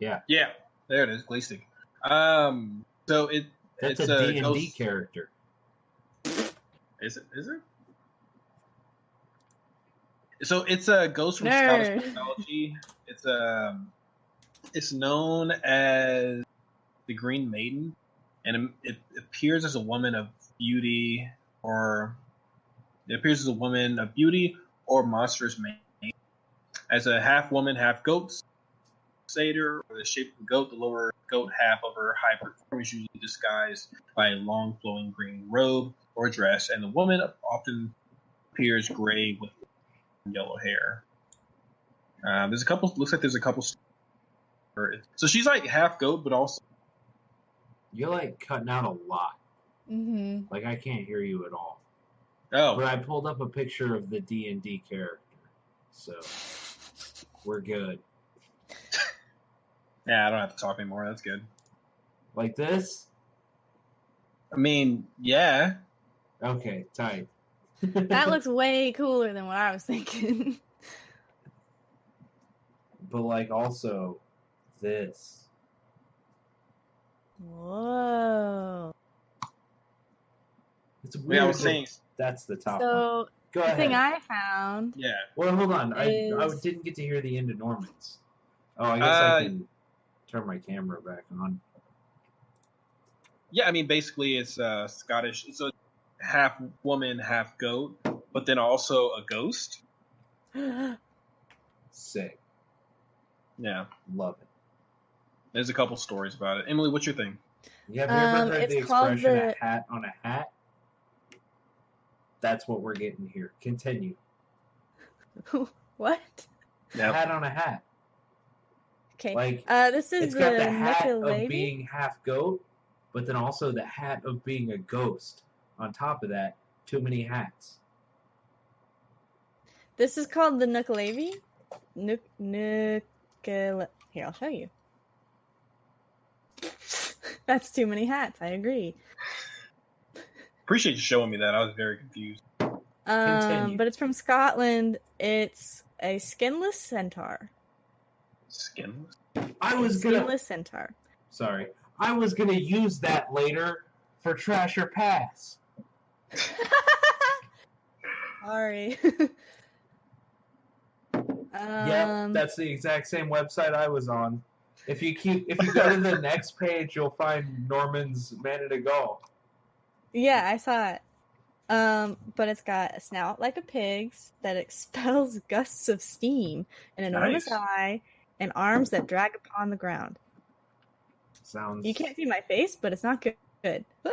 Yeah, Yeah. there it is. Glaistig. Um. So it. That's it's a a D and D ghost- character. Is it? Is it? So it's a ghost from Nerd. Scottish mythology. It's um, it's known as the Green Maiden, and it, it appears as a woman of beauty, or it appears as a woman of beauty or monstrous mane. As a half woman, half goat satyr, or the shape of a goat, the lower goat half of her high form is usually disguised by a long flowing green robe or dress, and the woman often appears gray with yellow hair. Um, there's a couple. Looks like there's a couple. So she's like half goat, but also You're like cutting out a lot. Mm-hmm. Like I can't hear you at all. oh, But I pulled up a picture of the D and D character, so we're good. yeah. I don't have to talk anymore. That's good. Like this? I mean, yeah. Okay, tight. That looks way cooler than what I was thinking. but like also this. Whoa. It's Yeah, I was saying, that's the top one. So Go the ahead. thing I found. yeah. Well, hold on. I, I didn't get to hear the end of Norman's. Oh, I guess Uh, I can turn my camera back on. Yeah, I mean, basically, it's uh, Scottish. It's a half woman, half goat, but then also a ghost. Sick. Yeah, Love it. there's a couple stories about it. Emily, what's your thing? Yeah, have you ever Um, heard it's the called expression the- a hat on a hat? That's what we're getting here. Continue. what? Yeah, Hat on a hat. Okay. Like uh, this is it's the got the hat of being half goat, but then also the hat of being a ghost. On top of that, too many hats. This is called the Nuckelavee. Nuc Nucale. Here, I'll show you. That's too many hats. I agree. appreciate you showing me that. I was very confused. Um, Continue. but it's from Scotland. It's a skinless centaur. Skinless. I was gonna skinless centaur. sorry. I was gonna use that later for trash or pass. Sorry. um, yep, that's the exact same website I was on. If you keep if you go to the next page, you'll find Norman's Manada Gall. Yeah, I saw it. Um, but it's got a snout like a pig's that expels gusts of steam, and an enormous Nice. eye, and arms that drag upon the ground. Sounds You can't see my face, but it's not good. good. Ah!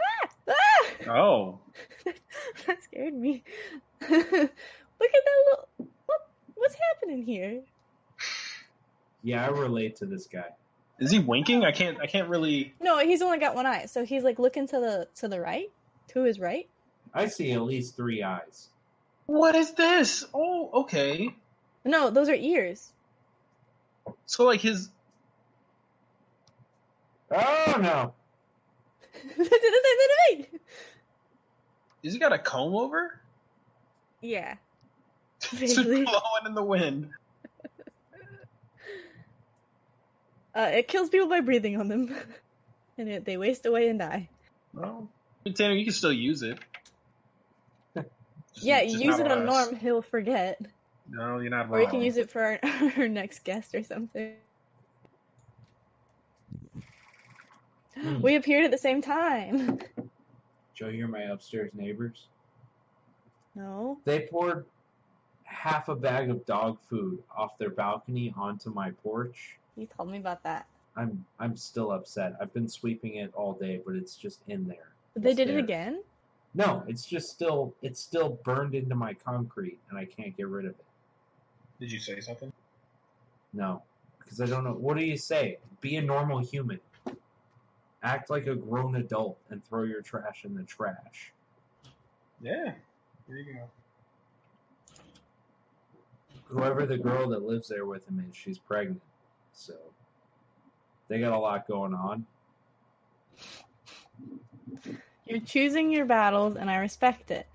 Ah! Oh, that scared me. Look at that little. What? What's happening here? Yeah, I relate to this guy. is he winking? I can't. I can't really. No, he's only got one eye, so he's like looking to the to the right, to his right. I see at least three eyes. What is this? Oh, okay. No, those are ears. So like his. Oh no! Is he got a comb over? yeah. It's just blowing in the wind. Uh, it kills people by breathing on them, and it, they waste away and die. Well, Tanner, you can still use it. Just- yeah, just use it on us. Norm. He'll forget, No, you're not wrong. or you can use it for our, our next guest or something. Hmm. We appeared at the same time. Joe, you're my upstairs neighbors. No. They poured half a bag of dog food off their balcony onto my porch. You told me about that. I'm I'm still upset. I've been sweeping it all day, but it's just in there. They It's did it again. No, it's just still it's still burned into my concrete, and I can't get rid of it. Did you say something? No, because I don't know. What do you say? Be a normal human. Act like a grown adult and throw your trash in the trash. Yeah. There you go. Whoever the girl that lives there with him is, she's pregnant. So they got a lot going on. You're choosing your battles, and I respect it.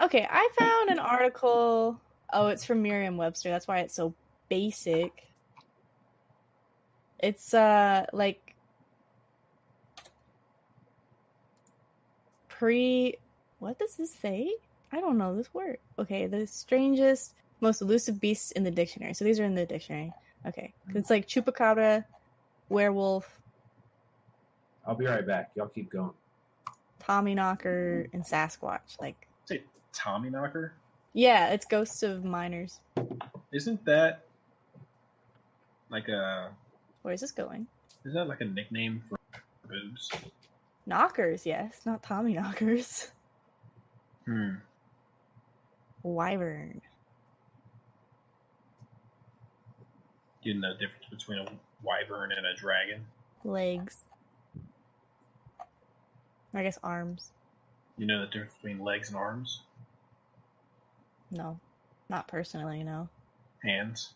Okay, I found an article. Oh, it's from Merriam-Webster. That's why it's so basic. It's uh like pre. What does this say? I don't know this word. Okay, the strangest, most elusive beasts in the dictionary. So these are in the dictionary. Okay. it's like chupacabra, werewolf, I'll be right back. Y'all keep going. Tommy Knocker, and Sasquatch. Like, Say Tommy Knocker. Yeah, it's ghosts of miners. Isn't that like a? Where is this going? Is that like a nickname for boobs? Knockers, yes, not Tommy Knockers. Hmm. Wyvern. You know the difference between a wyvern and a dragon. Legs. I guess arms. You know the difference between legs and arms, No, not personally, no. hands.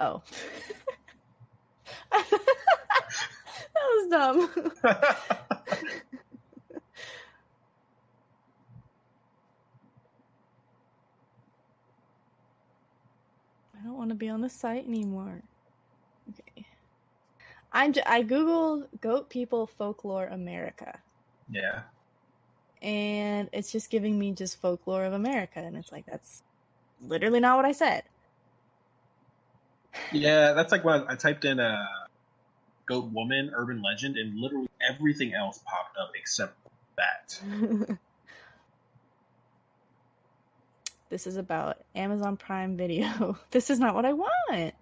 Oh. that was dumb. I don't want to be on the site anymore. Okay. I'm j- I googled goat people folklore America yeah. And it's just giving me just folklore of America and it's like that's literally not what I said. Yeah, that's like when I typed in a goat woman urban legend, and literally everything else popped up except that. this is about Amazon Prime Video. this is not what I want.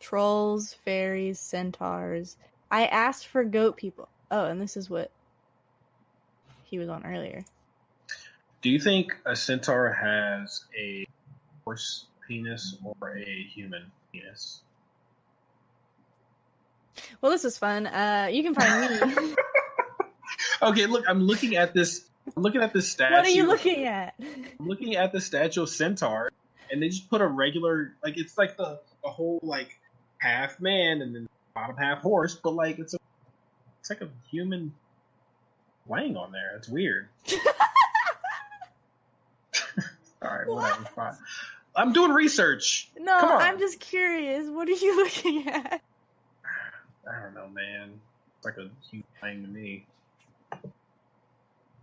Trolls, fairies, centaurs. I asked for goat people. Oh, and this is what he was on earlier. Do you think a centaur has a horse penis or a human penis? Well, this is fun. Uh, you can find me. Okay, look, I'm looking at this. I'm looking at this statue. what are you looking at? I'm looking at the statue of centaur, and they just put a regular, like it's like the the whole like half man and then bottom half horse, but like it's a it's like a human laying on there. It's weird. All right, whatever. What? Fine. I'm doing research. No. I'm just curious. What are you looking at? I don't know, man. It's like a huge thing to me.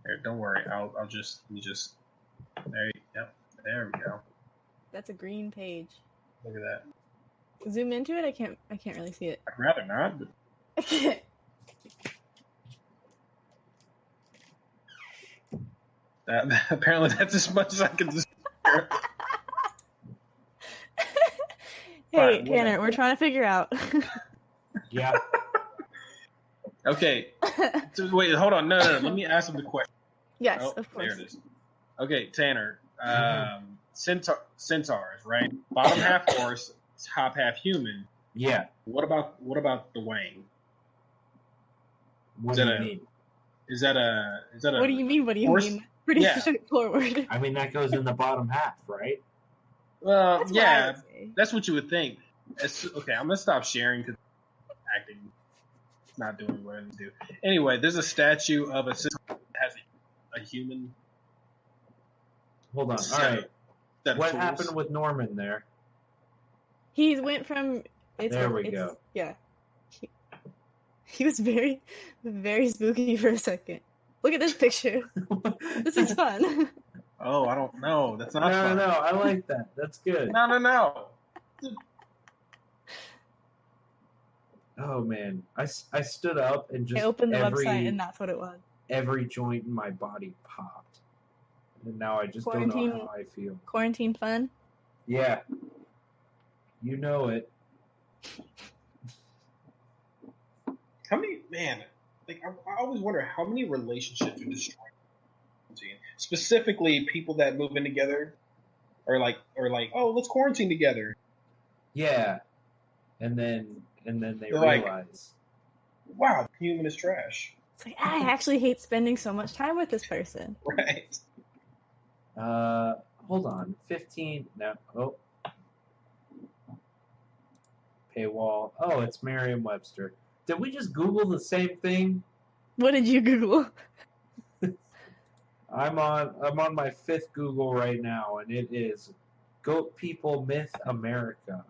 Here, don't worry. I'll I'll just you just there. You, yep, there we go. That's a green page. Look at that. Zoom into it. I can't. I can't really see it. I'd rather not, but I can't. That, apparently that's as much as I can. Just, Hey, Alright, Tanner, whatever. we're trying to figure out. Yeah, okay, so wait, hold on. No, no, no. Let me ask him the question. yes, Oh, of course. There it is. Okay, Tanner. Um, centaur, centaurs, right? Bottom half horse, top half human. yeah. What about what about the wang? What Is do that you a- mean? Is that a is that a What do you mean? What do you horse- mean? Pretty Yeah. straightforward. I mean that goes in the bottom half, right? Well, That's yeah, would say. that's what you would think. It's, okay, I'm gonna stop sharing because acting is not doing what I do. Anyway, there's a statue of a centaur that has a, a human. Hold on. All set of- right. set of What tools. happened with Norman there? He went from. It's, There we it's- go. Yeah. He, he was very, very spooky for a second. Look at this picture. This is fun. Oh, I don't know. That's no, not no, fun. no. no. I like that. That's good. no, no, no. Oh man, I, I stood up and just I opened the every website and that's what it was. every joint in my body popped, and now I just don't Quarantine- know how I feel. Quarantine fun. Yeah, You know it. How many man? Like I, I always wonder how many relationships are destroyed. Specifically, people that move in together, or like, or like, oh, let's quarantine together. Yeah. And then and then they They're like- realize. Wow, human is trash. It's like I actually hate spending so much time with this person. Right. Uh hold on. Fifteen no oh paywall. Oh, it's Merriam Webster. Did we just Google the same thing? What did you Google? I'm on I'm on my fifth Google right now and it is Goat People Myth America.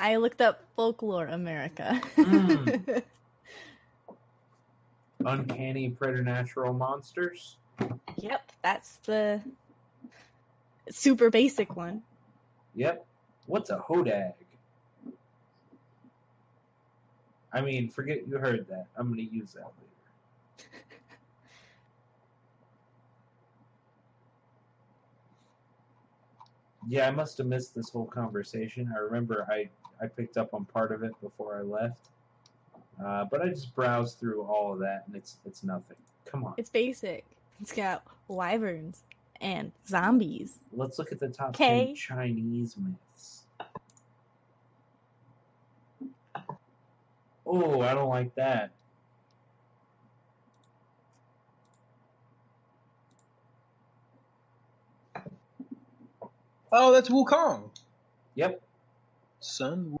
I looked up folklore America. Mm. Uncanny preternatural monsters. yep, that's the super basic one. Yep. What's a hodag? I mean, forget you heard that. I'm gonna use that later. yeah, I must have missed this whole conversation. I remember I, I picked up on part of it before I left. Uh, but I just browsed through all of that and it's it's nothing. Come on. It's basic. It's got wyverns and zombies. Let's look at the top. 10 Chinese myths. Oh, I don't like that. Oh, that's Wukong. Yep. Son.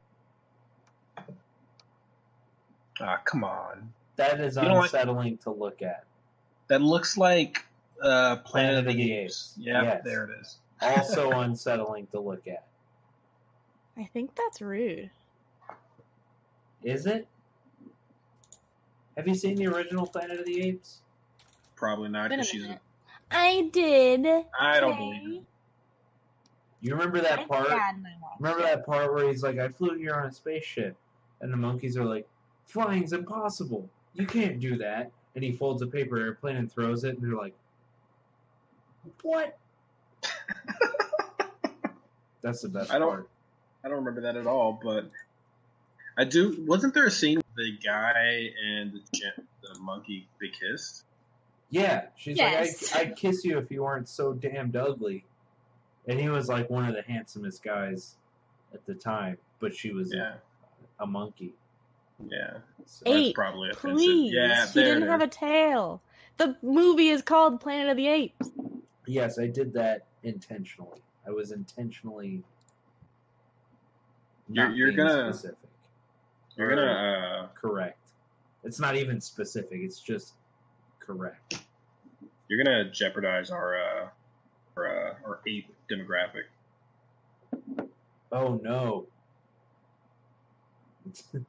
Ah, come on. That is You know what? unsettling to look at. That looks like uh, Planet, of the Apes. Yeah, Yes. there it is. Also unsettling to look at. I think that's rude. Is it? Have you seen the original Planet of the Apes? Probably not because she's. minute. I did. I don't Okay. believe it. You remember that part? I watched Remember that part where he's like, I flew here on a spaceship. And the monkeys are like, flying's impossible. You can't do that. And he folds a paper airplane and throws it, and they're like, what? That's the best I don't- part. I don't remember that at all, but I do. Wasn't there a scene with the guy and the, gen- the monkey they kissed? Yeah, she's Yes. like, I'd, I'd kiss you if you weren't so damned ugly. And he was like one of the handsomest guys at the time, but she was Yeah, a, a monkey. yeah. So, That's Eight, probably offensive. Please. Yeah, she didn't have a tail. The movie is called Planet of the Apes. yes, I did that intentionally. I was intentionally. You're- you're being gonna- specific. You're gonna. Uh, correct. It's not even specific. It's just correct. you're gonna jeopardize our uh, our, uh, our ape demographic. Oh no.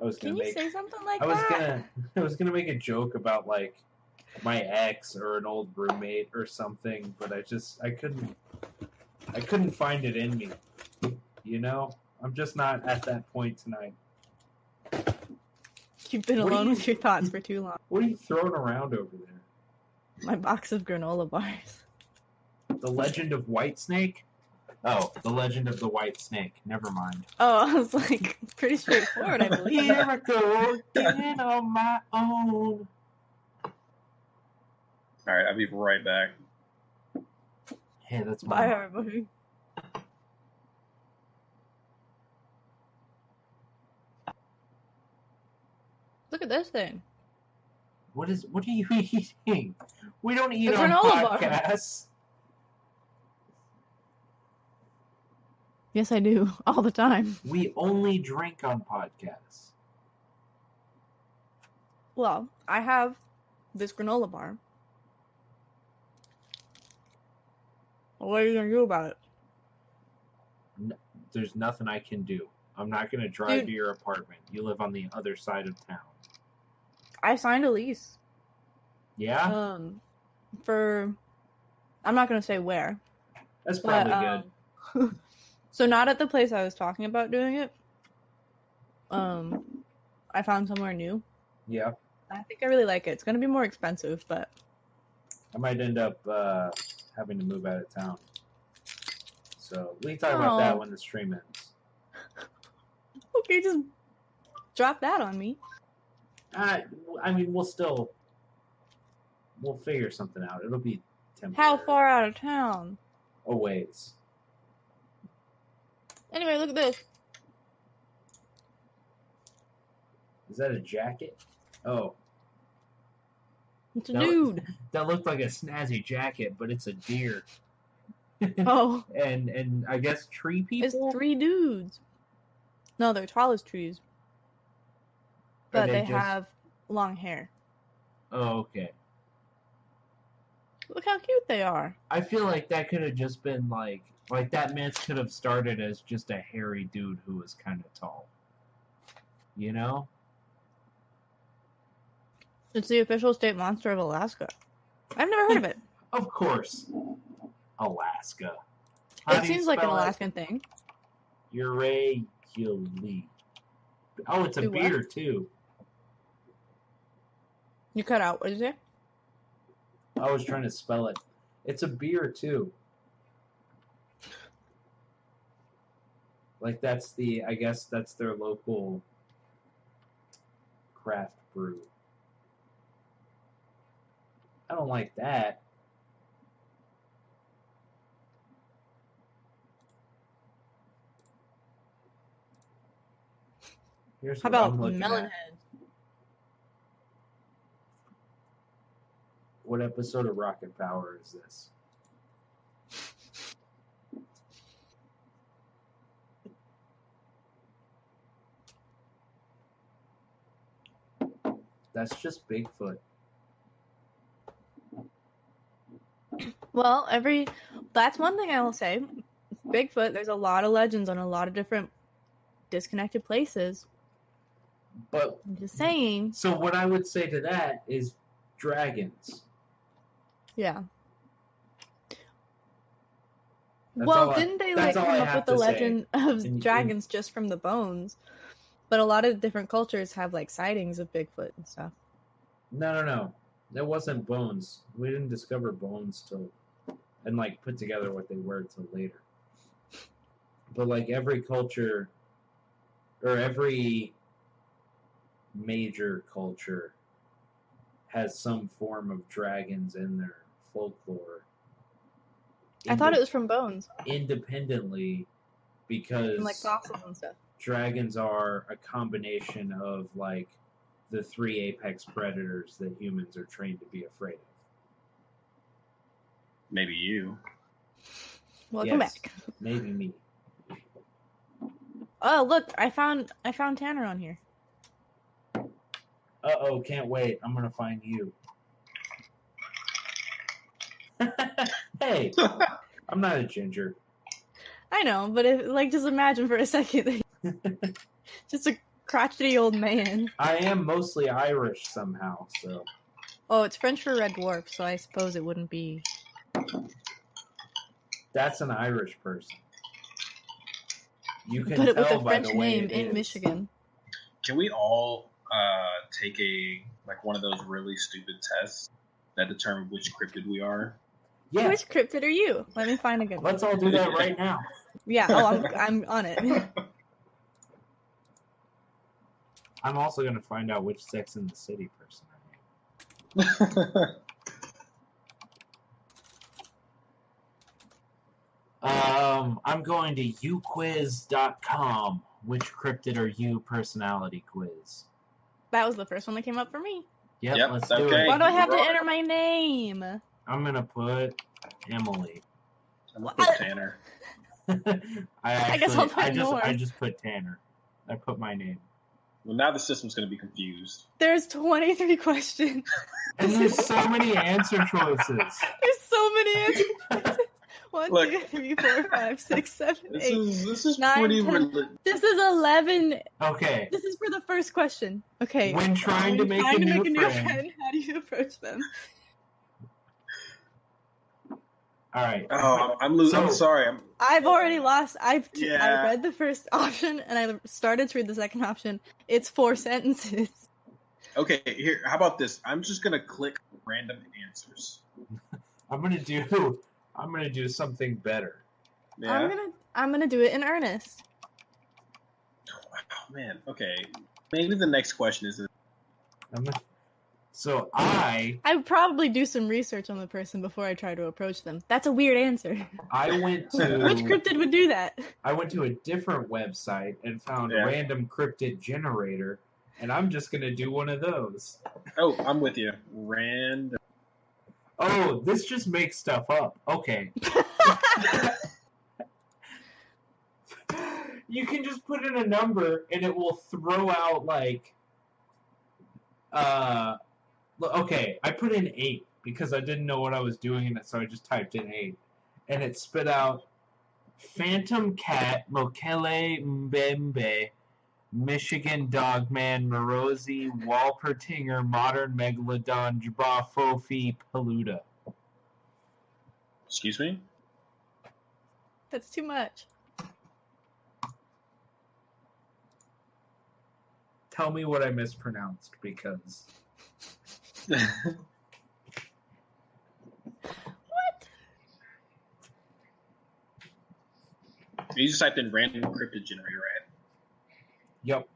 I was Can gonna you make. say something like I was that? gonna. I was gonna make a joke about like my ex or an old roommate or something, but I just I couldn't. I couldn't find it in me. You know, I'm just not at that point tonight. You've been What alone you- with your thoughts for too long. What are you throwing around over there? My box of granola bars. The Legend of White Snake? Oh, The Legend of the White Snake. Never mind. Oh, I was like, pretty straightforward, I believe. Here I go again on my own. All right, I'll be right back. Hey, that's Bye, my everybody. Look at this thing. What is? What are you eating? We don't eat A on granola bar. podcasts. Yes, I do. All the time. We only drink on podcasts. Well, I have this granola bar. What are you going to do about it? There's nothing I can do. I'm not going to drive Dude. to your apartment. You live on the other side of town. I signed a lease. Yeah, Um, for. I'm not going to say where. that's But, probably good. um, so not at the place I was talking about doing it. Um, I found somewhere new. Yeah, I think I really like it. It's gonna be more expensive, but I might end up uh, having to move out of town. So we can talk about that when the stream ends. okay, just drop that on me. Uh, I mean, we'll still we'll figure something out. It'll be temporary. How far out of town? A ways. Anyway, look at this. Is that a jacket? Oh, It's a That- dude. that looked like a snazzy jacket, but it's a deer. Oh, and and I guess tree people. it's three dudes. No, they're tall as trees, but they they just- have long hair. Oh, okay. Look how cute they are. I feel like that could have just been like like that myth could have started as just a hairy dude who was kind of tall. You know? It's the official state monster of Alaska. I've never heard of it. Of course. Alaska. How it seems like an spell it? Alaskan thing. Urayuli. Oh, it's a Do what? beer too. You cut out. What did you say? I was trying to spell it. It's a beer too. Like that's the I guess that's their local craft brew. I don't like that. Here's How about Melonhead? at. head? What episode of Rocket Power is this? That's just Bigfoot. Well, every that's one thing I will say. Bigfoot, there's a lot of legends on a lot of different disconnected places. But I'm just saying. so what I would say to that is dragons. Yeah. That's well, didn't they like come up with the to say. legend of And- dragons just from the bones? But a lot of different cultures have like sightings of Bigfoot and stuff. No, no, no. That wasn't bones. We didn't discover bones till and like put together what they were till later. But like every culture or every major culture has some form of dragons in their folklore. I thought it was from bones independently because and like fossils and stuff. dragons are a combination of like the three apex predators that humans are trained to be afraid of. Maybe you. Welcome Yes. back. Maybe me. Oh, look, I found I found Tanner on here. Uh oh, can't wait. I'm gonna find you. hey, I'm not a ginger. I know, but if like just imagine for a second that just a crotchety old man. I am mostly Irish somehow, so Oh, it's French for red dwarf, so I suppose it wouldn't be that's an Irish person. You can put it with tell a by French the name in is. Michigan. Can we all uh, take a like one of those really stupid tests that determine which cryptid we are? Yeah, Which cryptid are you? Let me find a good one. let's all do that right now. Yeah, oh, I'm I'm on it. I'm also gonna find out which Sex in the City person I am. Um, I'm going to uquiz.com. Which cryptid are you? Personality quiz. that was the first one that came up for me. Yep, Yep, let's do okay. Why do I have to enter my name? I'm gonna put Emily. I'm gonna put Tanner. I actually, guess I'll put I just, I just put Tanner. I put my name. Well, now the system's gonna be confused. There's 23 questions. And there's so many answer choices. There's so many answers. One, Look. two, three, four, five, six, seven, This eight. is this is nine, pretty. ten. reli- This is 11. Okay. This is for the first question. Okay. When trying to When make trying a to new make a new friend. friend, how do you approach them? All right. Oh, I'm losing. I'm sorry. I'm, I've already lost. I've t- Yeah. I read the first option and I started to read the second option. It's four sentences. okay, here. How about this? I'm just gonna click random answers. I'm gonna do. I'm gonna do something better. Yeah. I'm gonna I'm gonna do it in earnest. oh, man. Okay, maybe the next question is: I'm not- So I I would probably do some research on the person before I try to approach them. That's a weird answer. I went to Which cryptid would do that? I went to a different website and found Yeah. a random cryptid generator, and I'm just gonna do one of those. Oh, I'm with you. Rand. Oh, this just makes stuff up. Okay. you can just put in a number and it will throw out like uh l- okay, I put in 8 because I didn't know what I was doing in it so I just typed in 8 and it spit out Phantom Cat, Mokele Mbembe, Michigan Dogman, Morosi, Wolpertinger, Modern Megalodon, J'ba Fofi, Peluda. Excuse me. That's too much. Tell me what I mispronounced because What? you just typed in random cryptid generator, right? Yep.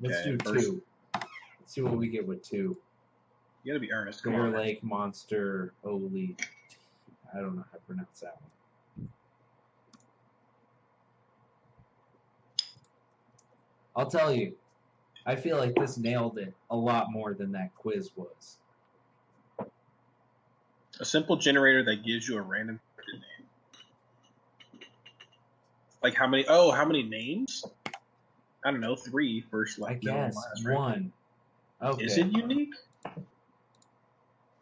Let's Okay, do first- two. Let's see what we get with two. You gotta be earnest. Come on. Lake Monster Holy. I don't know how to pronounce that one. I'll tell you, I feel like this nailed it a lot more than that quiz was. A simple generator that gives you a random name. Like how many? Oh, how many names? I don't know. Three first, like middle, and guess last, right? one. Okay. Is it unique?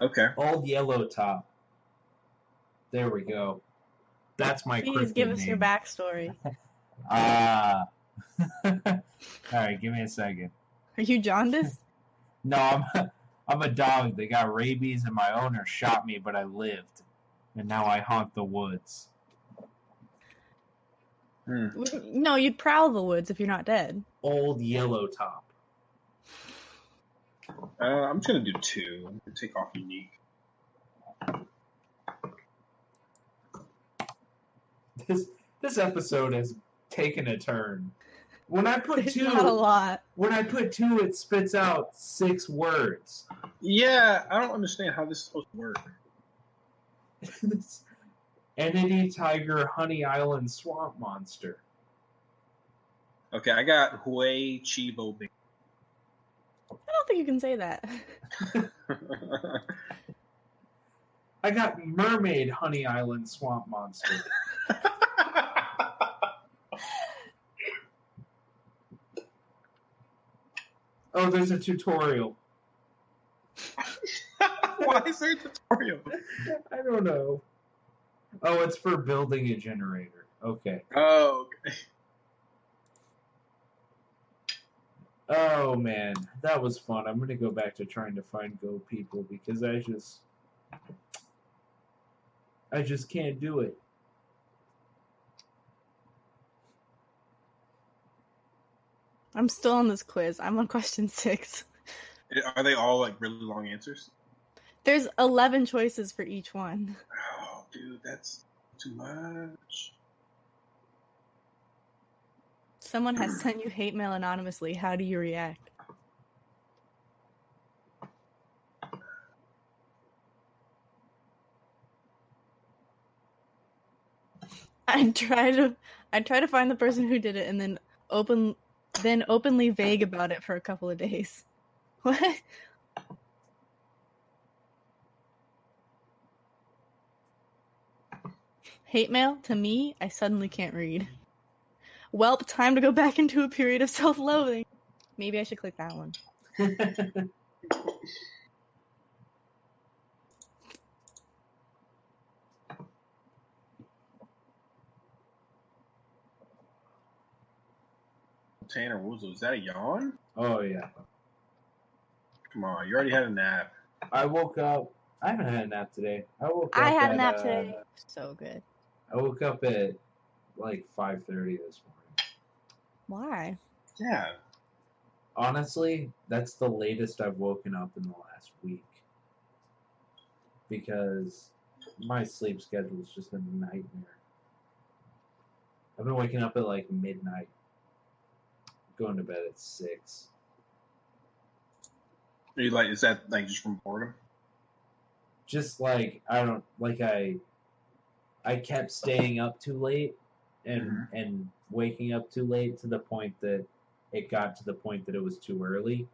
Okay. Old Yellow Top. There we go. That's my Please give us your backstory. Ah. All right, give me a second. Are you jaundiced? No, I'm I'm a dog. They got rabies, and my owner shot me, but I lived, and now I haunt the woods. Hmm. no, you'd prowl the woods if you're not dead. Old Yellow Top. Uh, I'm just gonna do two. I'm gonna take off unique. This this episode has taken a turn. When I put It's two, not a lot. when I put two, it spits out six words. Yeah, I don't understand how this is supposed to work. Entity Tiger Honey Island Swamp Monster. Okay, I got Hui Chibo I don't think you can say that. I got Mermaid Honey Island Swamp Monster. Oh, there's a tutorial. Why is there a tutorial? I don't know. Oh, it's for building a generator. Okay. Oh, okay. Oh man, that was fun. I'm gonna go back to trying to find Go people because I just, I just can't do it. I'm still on this quiz. I'm on question six. Are they all like really long answers? There's 11 choices for each one. Oh, dude, that's too much. Someone has sent you hate mail anonymously. How do you react? I try to I try to find the person who did it and then open then openly vague about it for a couple of days. What? Hate mail to me, I suddenly can't read. Welp, time to go back into a period of self-loathing. Maybe I should click that one. Tanner Woozle, is that a yawn? oh yeah. Come on, you already had a nap. I woke up. I haven't had a nap today. I woke up I up had a at, nap uh, today. So good. I woke up at like 5:30 this morning. Why? Yeah. Honestly, that's the latest I've woken up in the last week. Because my sleep schedule is just a nightmare. I've been waking up at like midnight. Going to bed at six. Are you like, is that like just from boredom? Just like I don't like I I kept staying up too late and Mhm. and waking up too late to the point that it got to the point that it was too early.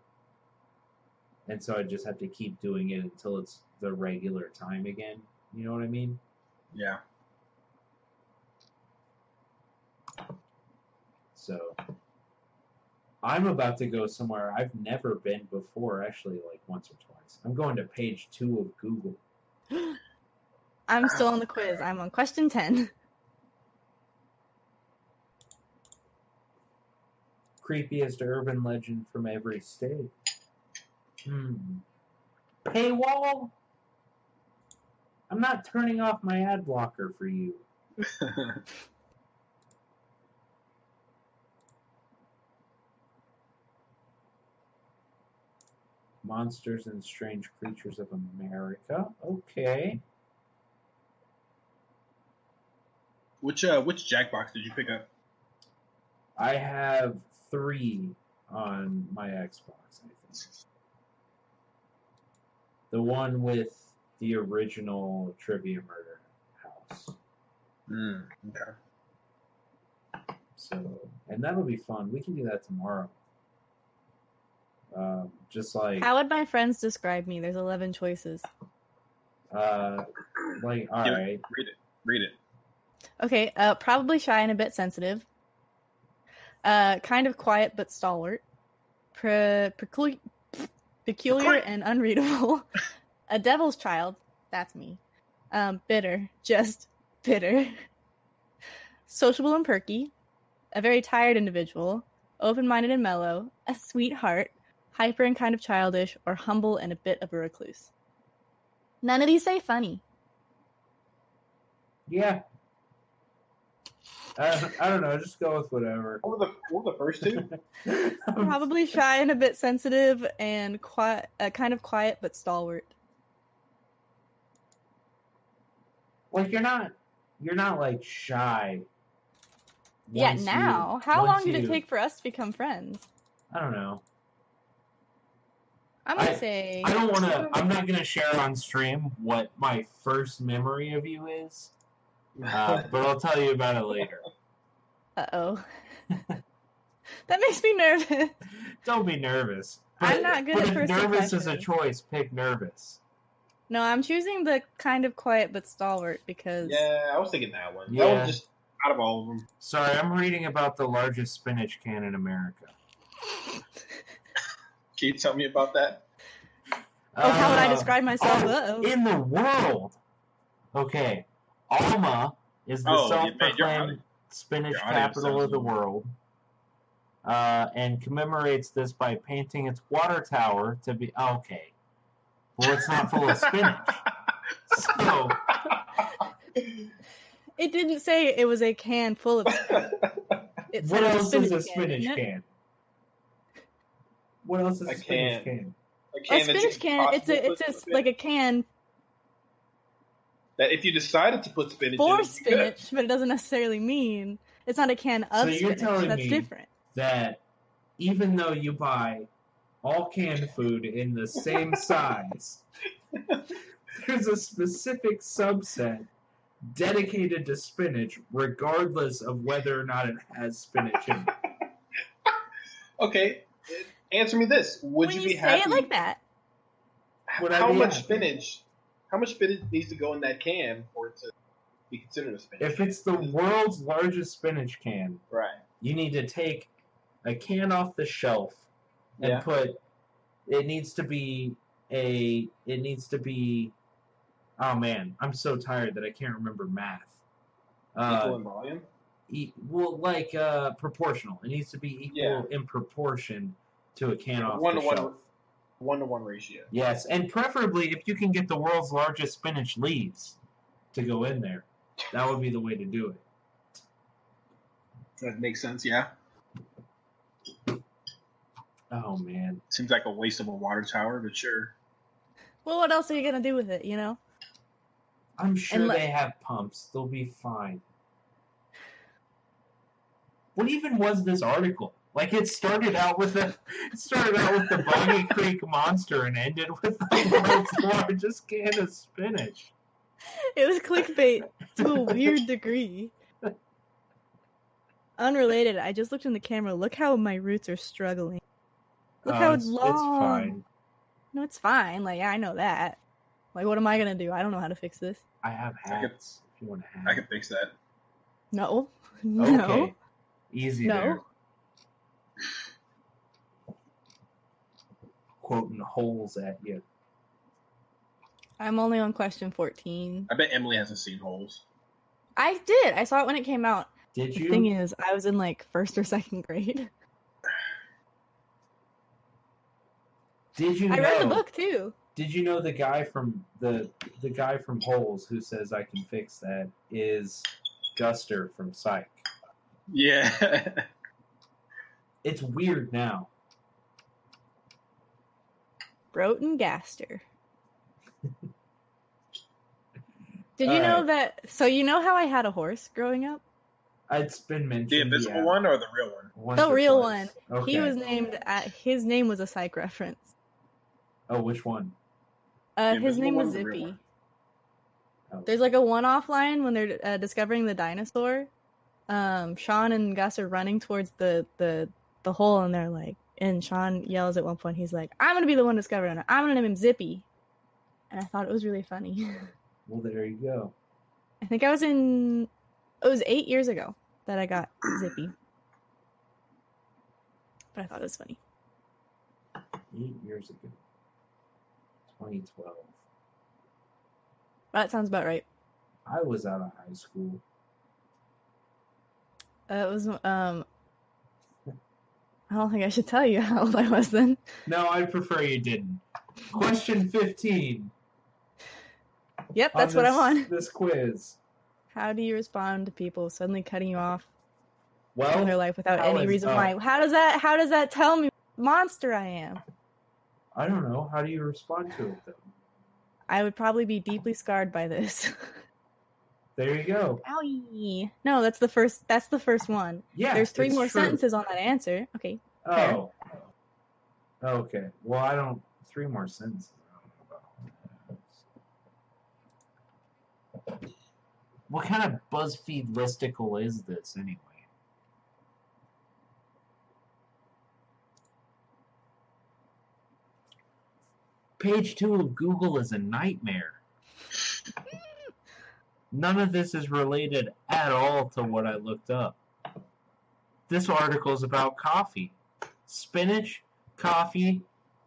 And so I just have to keep doing it until it's the regular time again. You know what I mean? Yeah. So I'm about to go somewhere I've never been before, actually, like once or twice. I'm going to page two of Google. I'm still on the quiz. I'm on question 10. Creepiest urban legend from every state. Hmm. Paywall? I'm not turning off my ad blocker for you. Monsters and Strange Creatures of America. Okay. which uh, which Jackbox did you pick up? I have three on my Xbox, I think. The one with the original Trivia Murder house. Mm, okay. So, and that'll be fun. We can do that tomorrow. Um, just like, How would my friends describe me? There's 11 choices. uh, like, all Give- right. Read it. Read it. Okay, uh, probably shy and a bit sensitive. Uh, kind of quiet but stalwart. Pre- preclu- peculiar and unreadable. a devil's child. That's me. Um, bitter. Just bitter. Sociable and perky. A very tired individual. Open minded and mellow. A sweetheart. Hyper and kind of childish. Or humble and a bit of a recluse. None of these say funny. Yeah. Uh, I don't know. Just go with whatever. What were the what were the first two? Probably shy and a bit sensitive and quiet, uh, kind of quiet but stalwart. like you're not, you're not like shy. yeah, once you- now. How long did you- it take for us to become friends? I don't know. I'm gonna I- say. I don't want to. I'm not going to share on stream what my first memory of you is, uh, but I'll tell you about it later. Uh oh. that makes me nervous. Don't be nervous. I'm not good but at if first nervous is a choice. Pick nervous. No, I'm choosing the kind of quiet but stalwart because. yeah, I was thinking that one. That Yeah. one just out of all of them. Sorry, I'm reading about the largest spinach can in America. Can you tell me about that? Oh, how would I Uh, describe myself? Uh-oh. in the world. Okay, Alma is the Oh, you- man, you're self-proclaimed out- spinach capital of the world, uh, and commemorates this by painting its water tower to be okay. Well, it's not full of spinach, so It didn't say it was a can full of. It said what it was else is a spinach didn't can? What else is a, A spinach can. can? A A can that you spinach can. It's a. It's put a like a can that if you decided to put spinach for in, it, you spinach, but it doesn't necessarily mean it's not a can of So you're spinach. telling That's me- different. That even though you buy all canned food in the same size, there's a specific subset dedicated to spinach, regardless of whether or not it has spinach in it. Okay, answer me this: Would when you you, be say happy? it like that, Would how much happy? spinach? How much spinach needs to go in that can for it to be considered a spinach? If it's the world's largest spinach can, right. you need to take a can off the shelf and Yeah. put it needs to be a it needs to be oh man i'm so tired that i can't remember math Equal uh in volume. e- well like uh proportional it needs to be equal Yeah. in proportion to a can off One the to one. shelf One to one ratio. yes and preferably if you can get the world's largest spinach leaves to go in there that would be the way to do it That makes sense. Yeah. oh man Seems like a waste of a water tower, but sure. well, what else are you gonna do with it? You know. i'm sure And le- they have pumps they'll be fine what even was this article Like it started out with a it started out with the Boggy Creek monster and ended with the world's largest can of spinach. It was clickbait to a weird degree. Unrelated, I just looked in the camera. Look how my roots are struggling. Look Uh, how it's, long. it's fine. No, it's fine. Like I know that. Like, what am I gonna do? I don't know how to fix this. I have I could- if you want to have. I can fix that. No, no. Okay. Easy No. there. Quoting holes at you. I'm only on question 14. I bet Emily hasn't seen holes. I did. I saw it when it came out. Did you? The thing is, I was in like first or second grade. Did you know? I read the book too. Did you know the guy from the the guy from Holes who says I can fix that is Guster from Psych? Yeah. It's weird now. Burton Guster. Did you know Alright. that? So you know how I had a horse growing up? It's been mentioned. the invisible yeah, one or the real one? once The real twice. Okay. He was named. At, his name was a psych reference. Oh, which one? Uh, his name was or the Zippy. Oh. There's like a one-off line when they're uh, discovering the dinosaur. Um, Sean and Gus are running towards the the the hole, and they're like, and Sean yells at one point. He's like, "I'm gonna be the one discovering it. I'm gonna name him Zippy." And I thought it was really funny. Well, there you go. I think I was in. It was eight years ago that I got Zippy, but I thought it was funny. Eight years ago, 2012. That sounds about right. I was out of high school. Uh, it was um. I don't think I should tell you how old I was then. No, I'd prefer you didn't. Question 15. Yep, that's on what I'm on. This quiz. How do you respond to people suddenly cutting you off Well, in their life without any is- reason oh. why? How does that? How does that tell me monster I am? I don't know. How do you respond to it, though? I would probably be deeply scarred by this. There you go. Owie. No, that's the first. That's the first one. Yeah. There's three more true. sentences on that answer. Okay. Oh. fair. Oh. Okay. Well, I don't. Three more sentences. I don't know about that. What kind of BuzzFeed listicle is this anyway? Page two of Google is a nightmare. None of this is related at all to what I looked up. This article is about coffee. Spinach, coffee,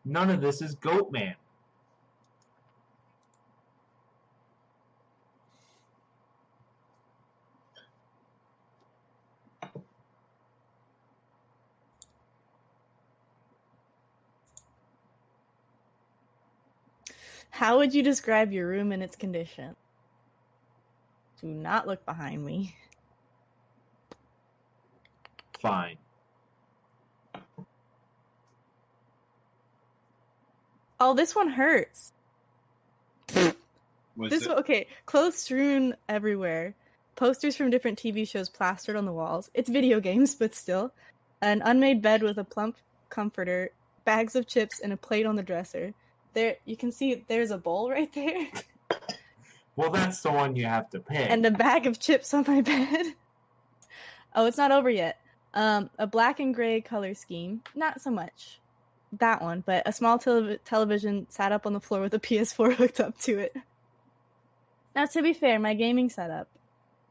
none of this is Goatman. How would you describe your room and its condition? Do not look behind me. Fine. Oh, this one hurts. Was This it- one, okay, clothes strewn everywhere, posters from different TV shows plastered on the walls. It's video games, but still. An unmade bed with a plump comforter, bags of chips, and a plate on the dresser. There, you can see there's a bowl right there, Well, that's the one you have to pick. and a bag of chips on my bed. Oh, it's not over yet. Um, a black and gray color scheme, not so much that one, but a small tele- television sat up on the floor with a PS4 hooked up to it. Now, to be fair, my gaming setup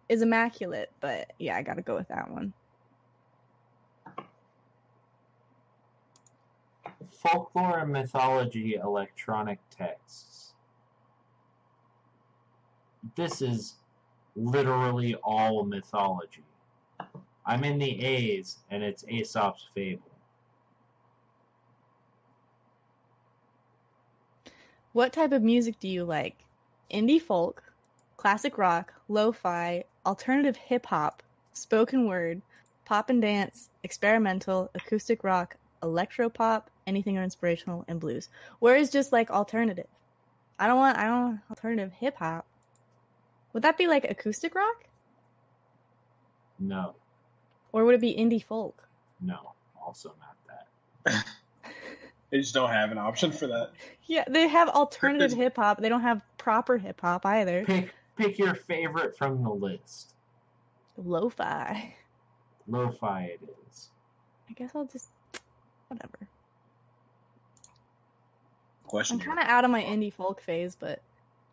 is immaculate, but yeah, I gotta go with that one. Folklore and mythology electronic texts. This is literally all mythology. I'm in the A's, and it's Aesop's Fable. What type of music do you like? Indie folk, classic rock, lo fi, alternative hip hop, spoken word, pop and dance, experimental, acoustic rock, electro pop, anything or inspirational, and blues. Where is just like alternative? I don't want I don't want alternative hip hop. Would that be like acoustic rock? No, Or would it be indie folk? no. also not that. They just don't have an option for that. Yeah, they have alternative hip hop. They don't have proper hip hop either. Pick pick your favorite from the list. Lo-fi. Lo-fi it is. I guess I'll just whatever. Question. I'm kind of out of my indie folk phase, but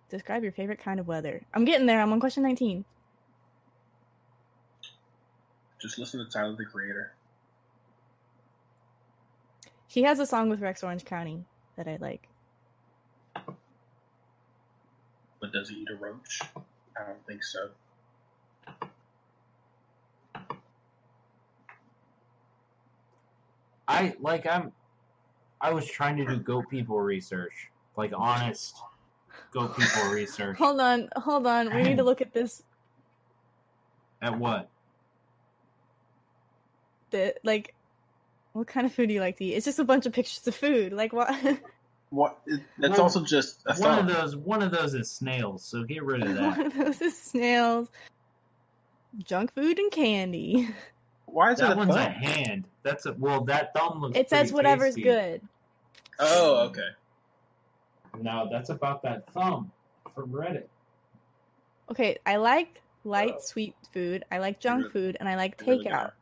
describe your favorite kind of weather. I'm getting there. I'm on question 19. Just listen to Tyler the Creator. He has a song with Rex Orange County that I like. But does he eat a roach? I don't think so. I like I'm I was trying to do goat people research. Like honest goat people research. Hold on, hold on. We need to look at this. At what? The like, what kind of food do you like to eat? It's just a bunch of pictures of food. Like what? What? it- That's Well, also just a One thumb. of those one of those is snails, so get rid of that. One that. of those is snails, junk food, and candy. Why is it that a one's thumb? a hand. That's a well that thumb looks It says whatever's tasty. good. Oh, okay. No, that's about that thumb from Reddit. Okay, I like light Oh. sweet food. I like junk really- food, and I like You're really takeout. gonna-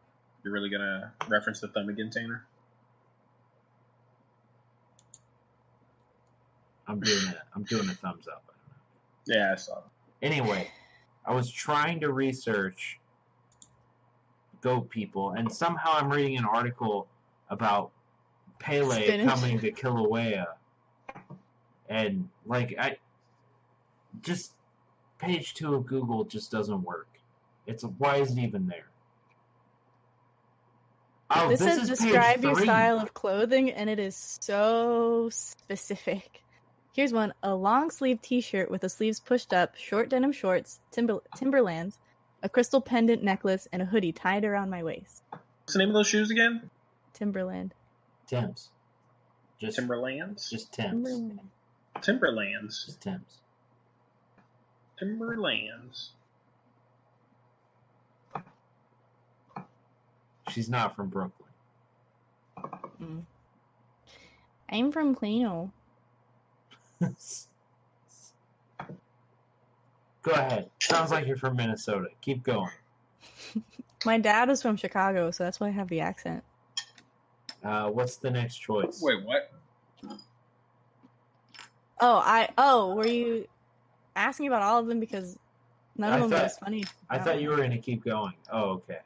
You're really gonna reference the thumb again, Tanner? I'm doing it. I'm doing a thumbs up. Yeah, I saw. Anyway, I was trying to research goat people, and somehow I'm reading an article about Pele Spinach. coming to Kilauea, and like I just page two of Google just doesn't work. It's why is it even there? Oh, this, this, says is describe your style of clothing, and it is so specific. Here's one: a long sleeve T-shirt with the sleeves pushed up, short denim shorts, timber Timberlands, a crystal pendant necklace, and a hoodie tied around my waist. What's the name of those shoes again? Timberland. Tim's. Just Timberlands. just Tim's. Timberland. Timberlands. Just Tim's. Timberlands. She's not from Brooklyn. Mm. I'm from Plano. Go ahead. Sounds like you're from Minnesota. Keep going. My dad is from Chicago, so that's why I have the accent. Uh, what's the next choice? Wait, what? Oh, I oh, were you asking about all of them because none of I them thought- was funny? I thought you were going to keep going. Oh, okay.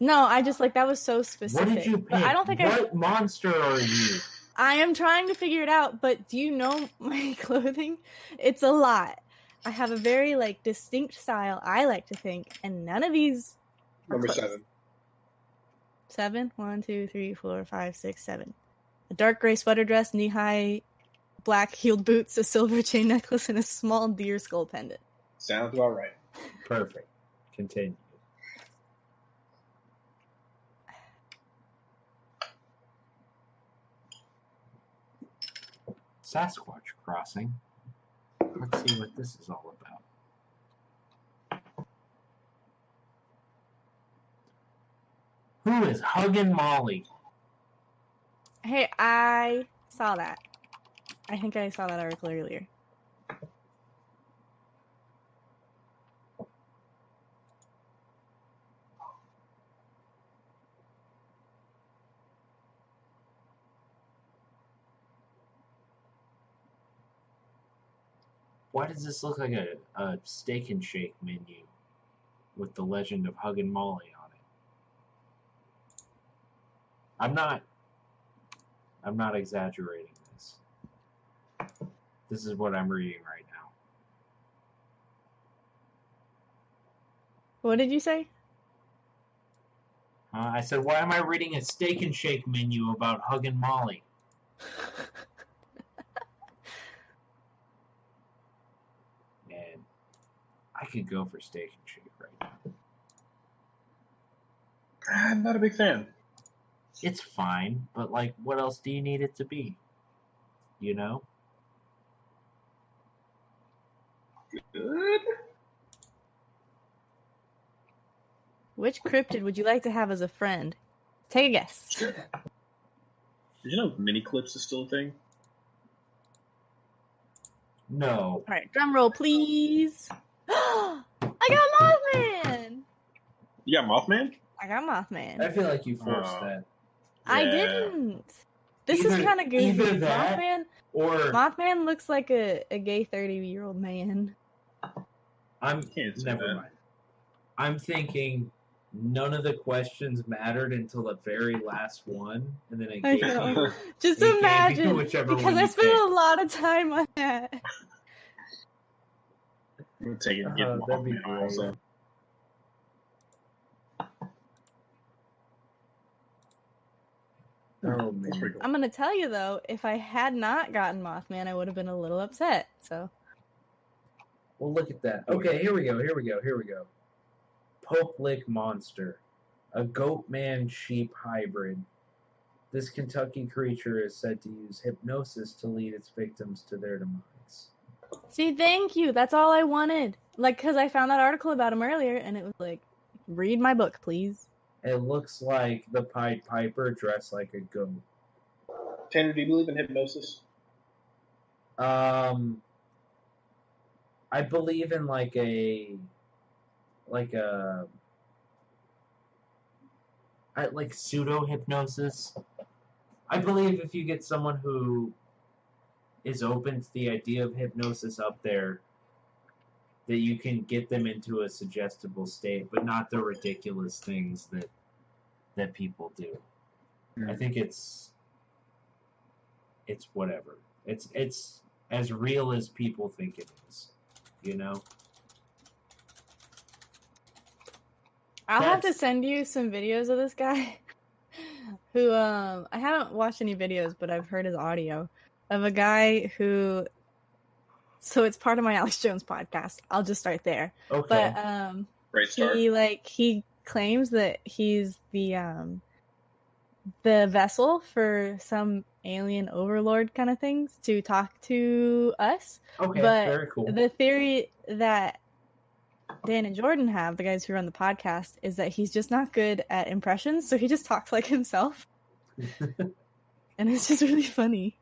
No, I just like that was so specific. What did you pick? I don't think I. what monster are you? I am trying to figure it out. But do you know my clothing? It's a lot. I have a very like distinct style. I like to think, and none of these. are Number close. seven. Seven. One, two, three, four, five, six, seven. A dark gray sweater dress, knee high, black heeled boots, a silver chain necklace, and a small deer skull pendant. Sounds about right. Perfect. Continue. Sasquatch crossing. Let's see what this is all about. Who is hugging Molly? Hey, I saw that. I think I saw that article earlier. Why does this look like a, a steak and shake menu with the legend of Huggin' Molly on it? I'm not I'm not exaggerating this. This is what I'm reading right now. What did you say? Uh, I said, why am I reading a steak and shake menu about hugging Molly? Man, I could go for steak and shake right now. I'm not a big fan. It's fine, but like, what else do you need it to be? You know? Good. Which cryptid would you like to have as a friend? Take a guess. Did you know mini clips is still a thing? No. All right, drum roll, please. I got Mothman. You got Mothman? I got Mothman. I feel like you forced Oh. that. I Yeah. didn't. This is kind of goofy. Mothman, Or Mothman looks like a, a gay thirty year old man. I'm Can't say never that. mind. I'm thinking none of the questions mattered until the very last one, and then it I gave know. you Just You can't do imagine, whichever because one I spent a lot of time on that. I'm take it get Oh, that'd be great. also. Oh man. I'm gonna tell you though, if I had not gotten Mothman, I would have been a little upset. So Well, look at that. Okay, here we go. Here we go. Here we go. Pope Lick Monster, a goat man sheep hybrid. This Kentucky creature is said to use hypnosis to lead its victims to their demise. see, thank you. That's all I wanted. Like, cause I found that article about him earlier, and it was like, read my book, please. It looks like the Pied Piper dressed like a goat. Tanner, do you believe in hypnosis? Um, I believe in like a, like a, I like pseudo hypnosis. I believe if you get someone who is open to the idea of hypnosis up there, that you can get them into a suggestible state, but not the ridiculous things that that people do. Hmm. I think it's it's whatever. It's it's as real as people think it is. You know? I'll have to send you some videos of this guy. who um I haven't watched any videos, but I've heard his audio of a guy who. So it's part of my Alex Jones podcast. I'll just start there. Okay. But um, Great start. he like he claims that he's the um the vessel for some alien overlord kind of things to talk to us. okay, but very cool. The theory that Dan and Jordan have, the guys who run the podcast, is that he's just not good at impressions, so he just talks like himself. and it's just really funny.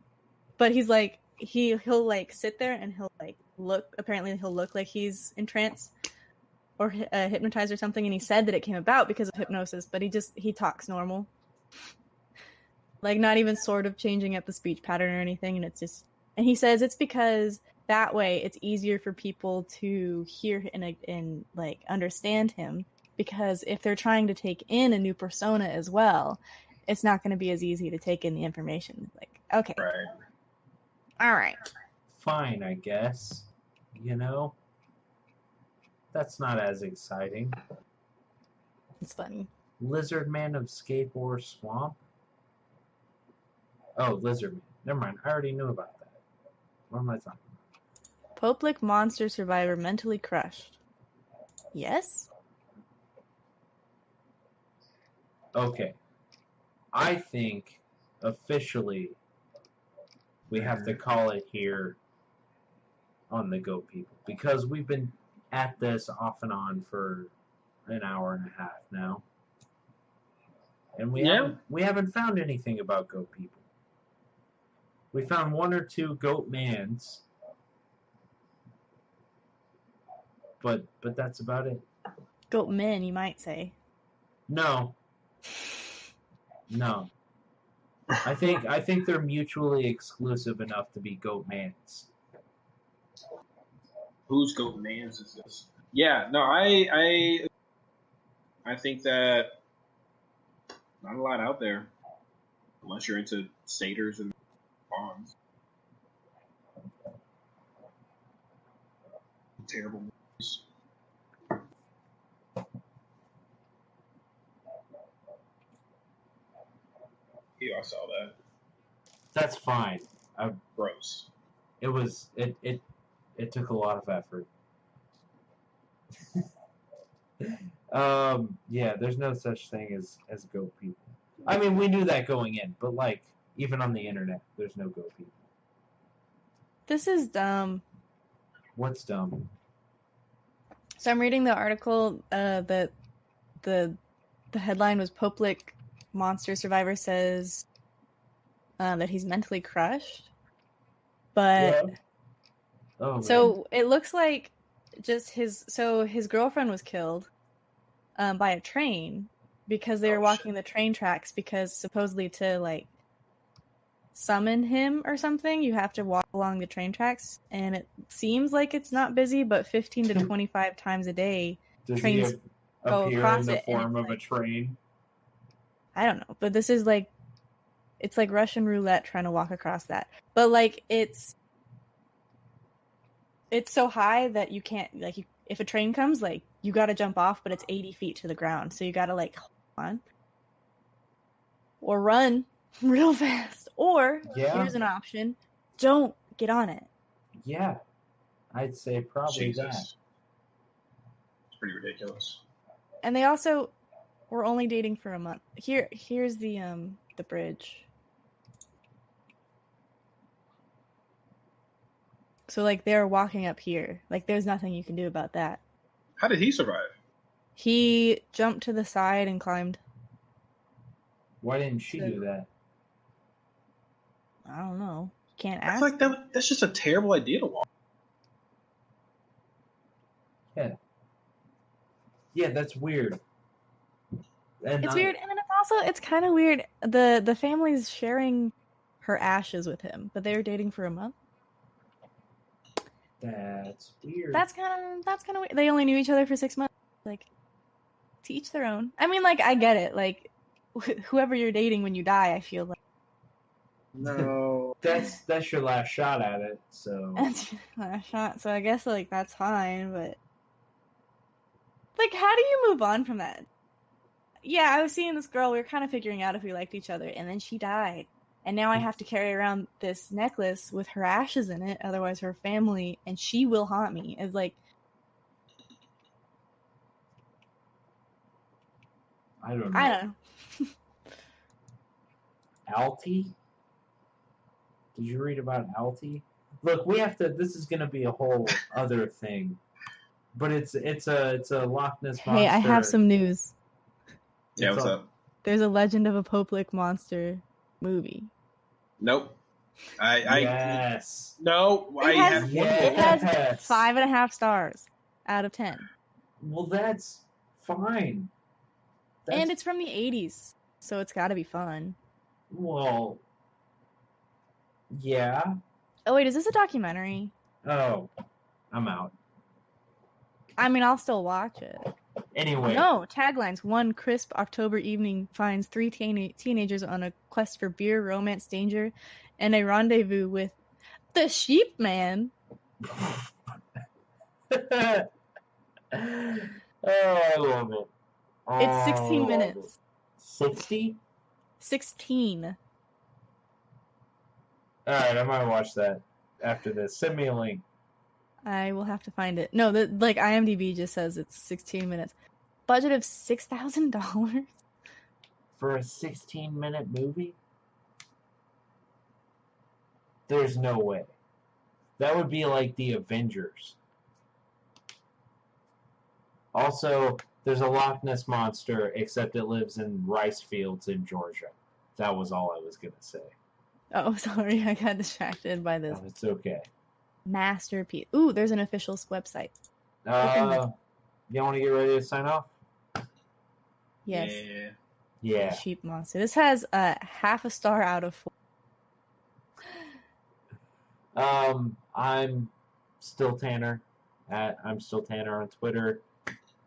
But he's like he he'll like sit there and he'll like look apparently he'll look like he's in trance or uh, hypnotized or something and he said that it came about because of hypnosis but he just he talks normal like not even sort of changing up the speech pattern or anything and it's just and he says it's because that way it's easier for people to hear and and like understand him because if they're trying to take in a new persona as well it's not going to be as easy to take in the information like okay Right. all right Fine, I guess. You know? That's not as exciting. it's funny Lizard Man of Scape Ore Swamp? Oh, Lizard Man. Never mind. I already knew about that. What am I talking Pope Lick monster survivor mentally crushed. Yes? Okay. I think officially we have to mm-hmm. call it here on the Goat People because we've been at this off and on for an hour and a half now. And we Yeah. haven't we haven't found anything about goat people. We found one or two goat mans. But but that's about it. Goat men, you might say. No. No. I think I think they're mutually exclusive enough to be goat mans. Whose goat man's is this? Yeah, no, I I I think that not a lot out there. Unless you're into satyrs and fauns. Terrible movies. Yeah, I saw that. That's fine. I, Gross. It was it it it took a lot of effort. um yeah, there's no such thing as as goat people. I mean, we knew that going in, but like even on the internet, there's no goat people. This is dumb. What's dumb? So I'm reading the article uh, that the the headline was Pope Lick monster survivor says um, that he's mentally crushed. But Yeah. Oh, man. so it looks like just his so his girlfriend was killed um, by a train because they were Oh, walking the train tracks because supposedly to like summon him or something you have to walk along the train tracks and it seems like it's not busy but 15 to 25 times a day Does trains go across in the it, form of a train? I don't know, but this is like it's like Russian roulette trying to walk across that. But like it's it's so high that you can't like you, if a train comes like you got to jump off, but it's 80 feet to the ground, so you got to like hold on or run real fast. Or Yeah. here's an option: don't get on it. Yeah, I'd say probably Jesus. that. It's pretty ridiculous. And they also were only dating for a month. Here, here's the um the bridge. So like they're walking up here. Like there's nothing you can do about that. How did he survive? He jumped to the side and climbed. Why didn't she So- do that? I don't know. You can't ask. I feel like that that's just a terrible idea to walk. Yeah. Yeah, that's weird. And It's I- weird, and then it's also it's kind of weird. the The family's sharing her ashes with him, but they were dating for a month. That's weird. That's kind of that's kind of weird. They only knew each other for six months. Like, to each their own. I mean, like I get it. Like, wh- whoever you're dating when you die, I feel like No. that's that's your last shot at it. So that's your last shot. So I guess like that's fine. But like, how do you move on from that? Yeah, I was seeing this girl. We were kind of figuring out if we liked each other, and then she died. And now I mm. have to carry around this necklace with her ashes in it. Otherwise, her family and she will haunt me. It's like I don't know. I don't know. Alti? Did you read about Alti? Look, we have to. This is going to be a whole other thing, but it's it's a it's a Loch Ness monster. Hey, I have some news. Yeah, It's what's a- up? There's a Legend of a Pope Lick monster movie. Nope. I I yes. no. I It has- have Yes. It has five and a half stars out of ten, Well, that's fine. That's, and it's from the '80s, so it's got to be fun. well, yeah. Oh wait, is this a documentary? Oh, I'm out. I mean, I'll still watch it. Anyway, No taglines. One crisp October evening finds three teen- teenagers on a quest for beer, romance, danger, and a rendezvous with the Sheep Man. oh, I love it. It's 16 minutes. Sixty. 16. All right, I might watch that after this. Send me a link. I will have to find it. No, the like IMDb just says it's 16 minutes. Budget of six thousand dollars. for a 16 minute movie? There's no way. That would be like the Avengers. Also, there's a Loch Ness monster, except it lives in rice fields in Georgia. That was all I was going to say. Oh, sorry, I got distracted by this Oh, it's okay. Masterpiece. Ooh, there's an official Uh, website. you want to get ready to sign off? Yes, Yeah. Yeah. sheep monster. This has a uh, half a star out of four. Um, I'm still Tanner. At I'm still Tanner on Twitter.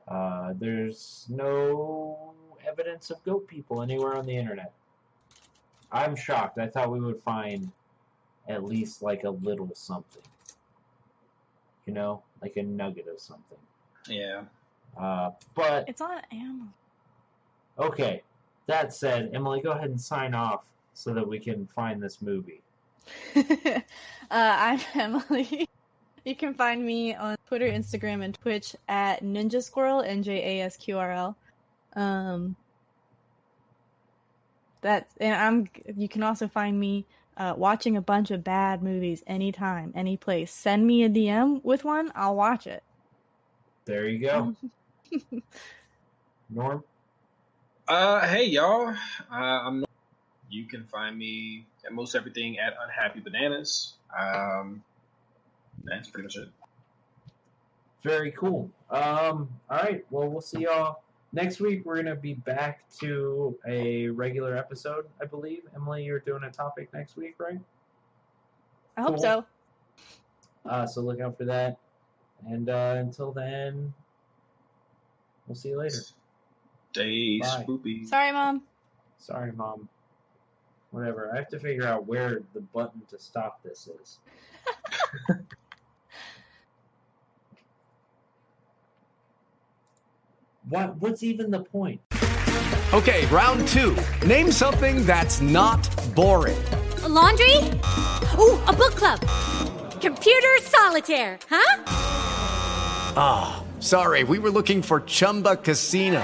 Uh, there's no evidence of goat people anywhere on the internet. I'm shocked. I thought we would find at least like a little something. You know, like a nugget of something. Yeah. Uh, but It's on Amazon. okay. That said, Emily, go ahead and sign off so that we can find this movie. uh, I'm Emily. You can find me on Twitter, Instagram, and Twitch at Ninja Squirrel, N J A S Q R L. Um, that's and I'm. You can also find me uh, watching a bunch of bad movies anytime, any place. Send me a DM with one, I'll watch it. There you go. Norm. Uh, hey y'all. Uh, I'm. You can find me at most everything at Unhappy Bananas. Um, that's pretty much it. Very cool. Um, all right. Well, we'll see y'all next week. We're gonna be back to a regular episode, I believe. Emily, you're doing a topic next week, right? I hope Cool. so. Uh, so look out for that. And uh, until then, we'll see you later. Stay Bye. spoopy. Sorry, mom. Sorry, mom. Whatever. I have to figure out where the button to stop this is. what? What's even the point? Okay, round two. Name something that's not boring. A laundry? Ooh, a book club. Computer solitaire, huh? Ah, sorry, we were looking for Chumba Casino.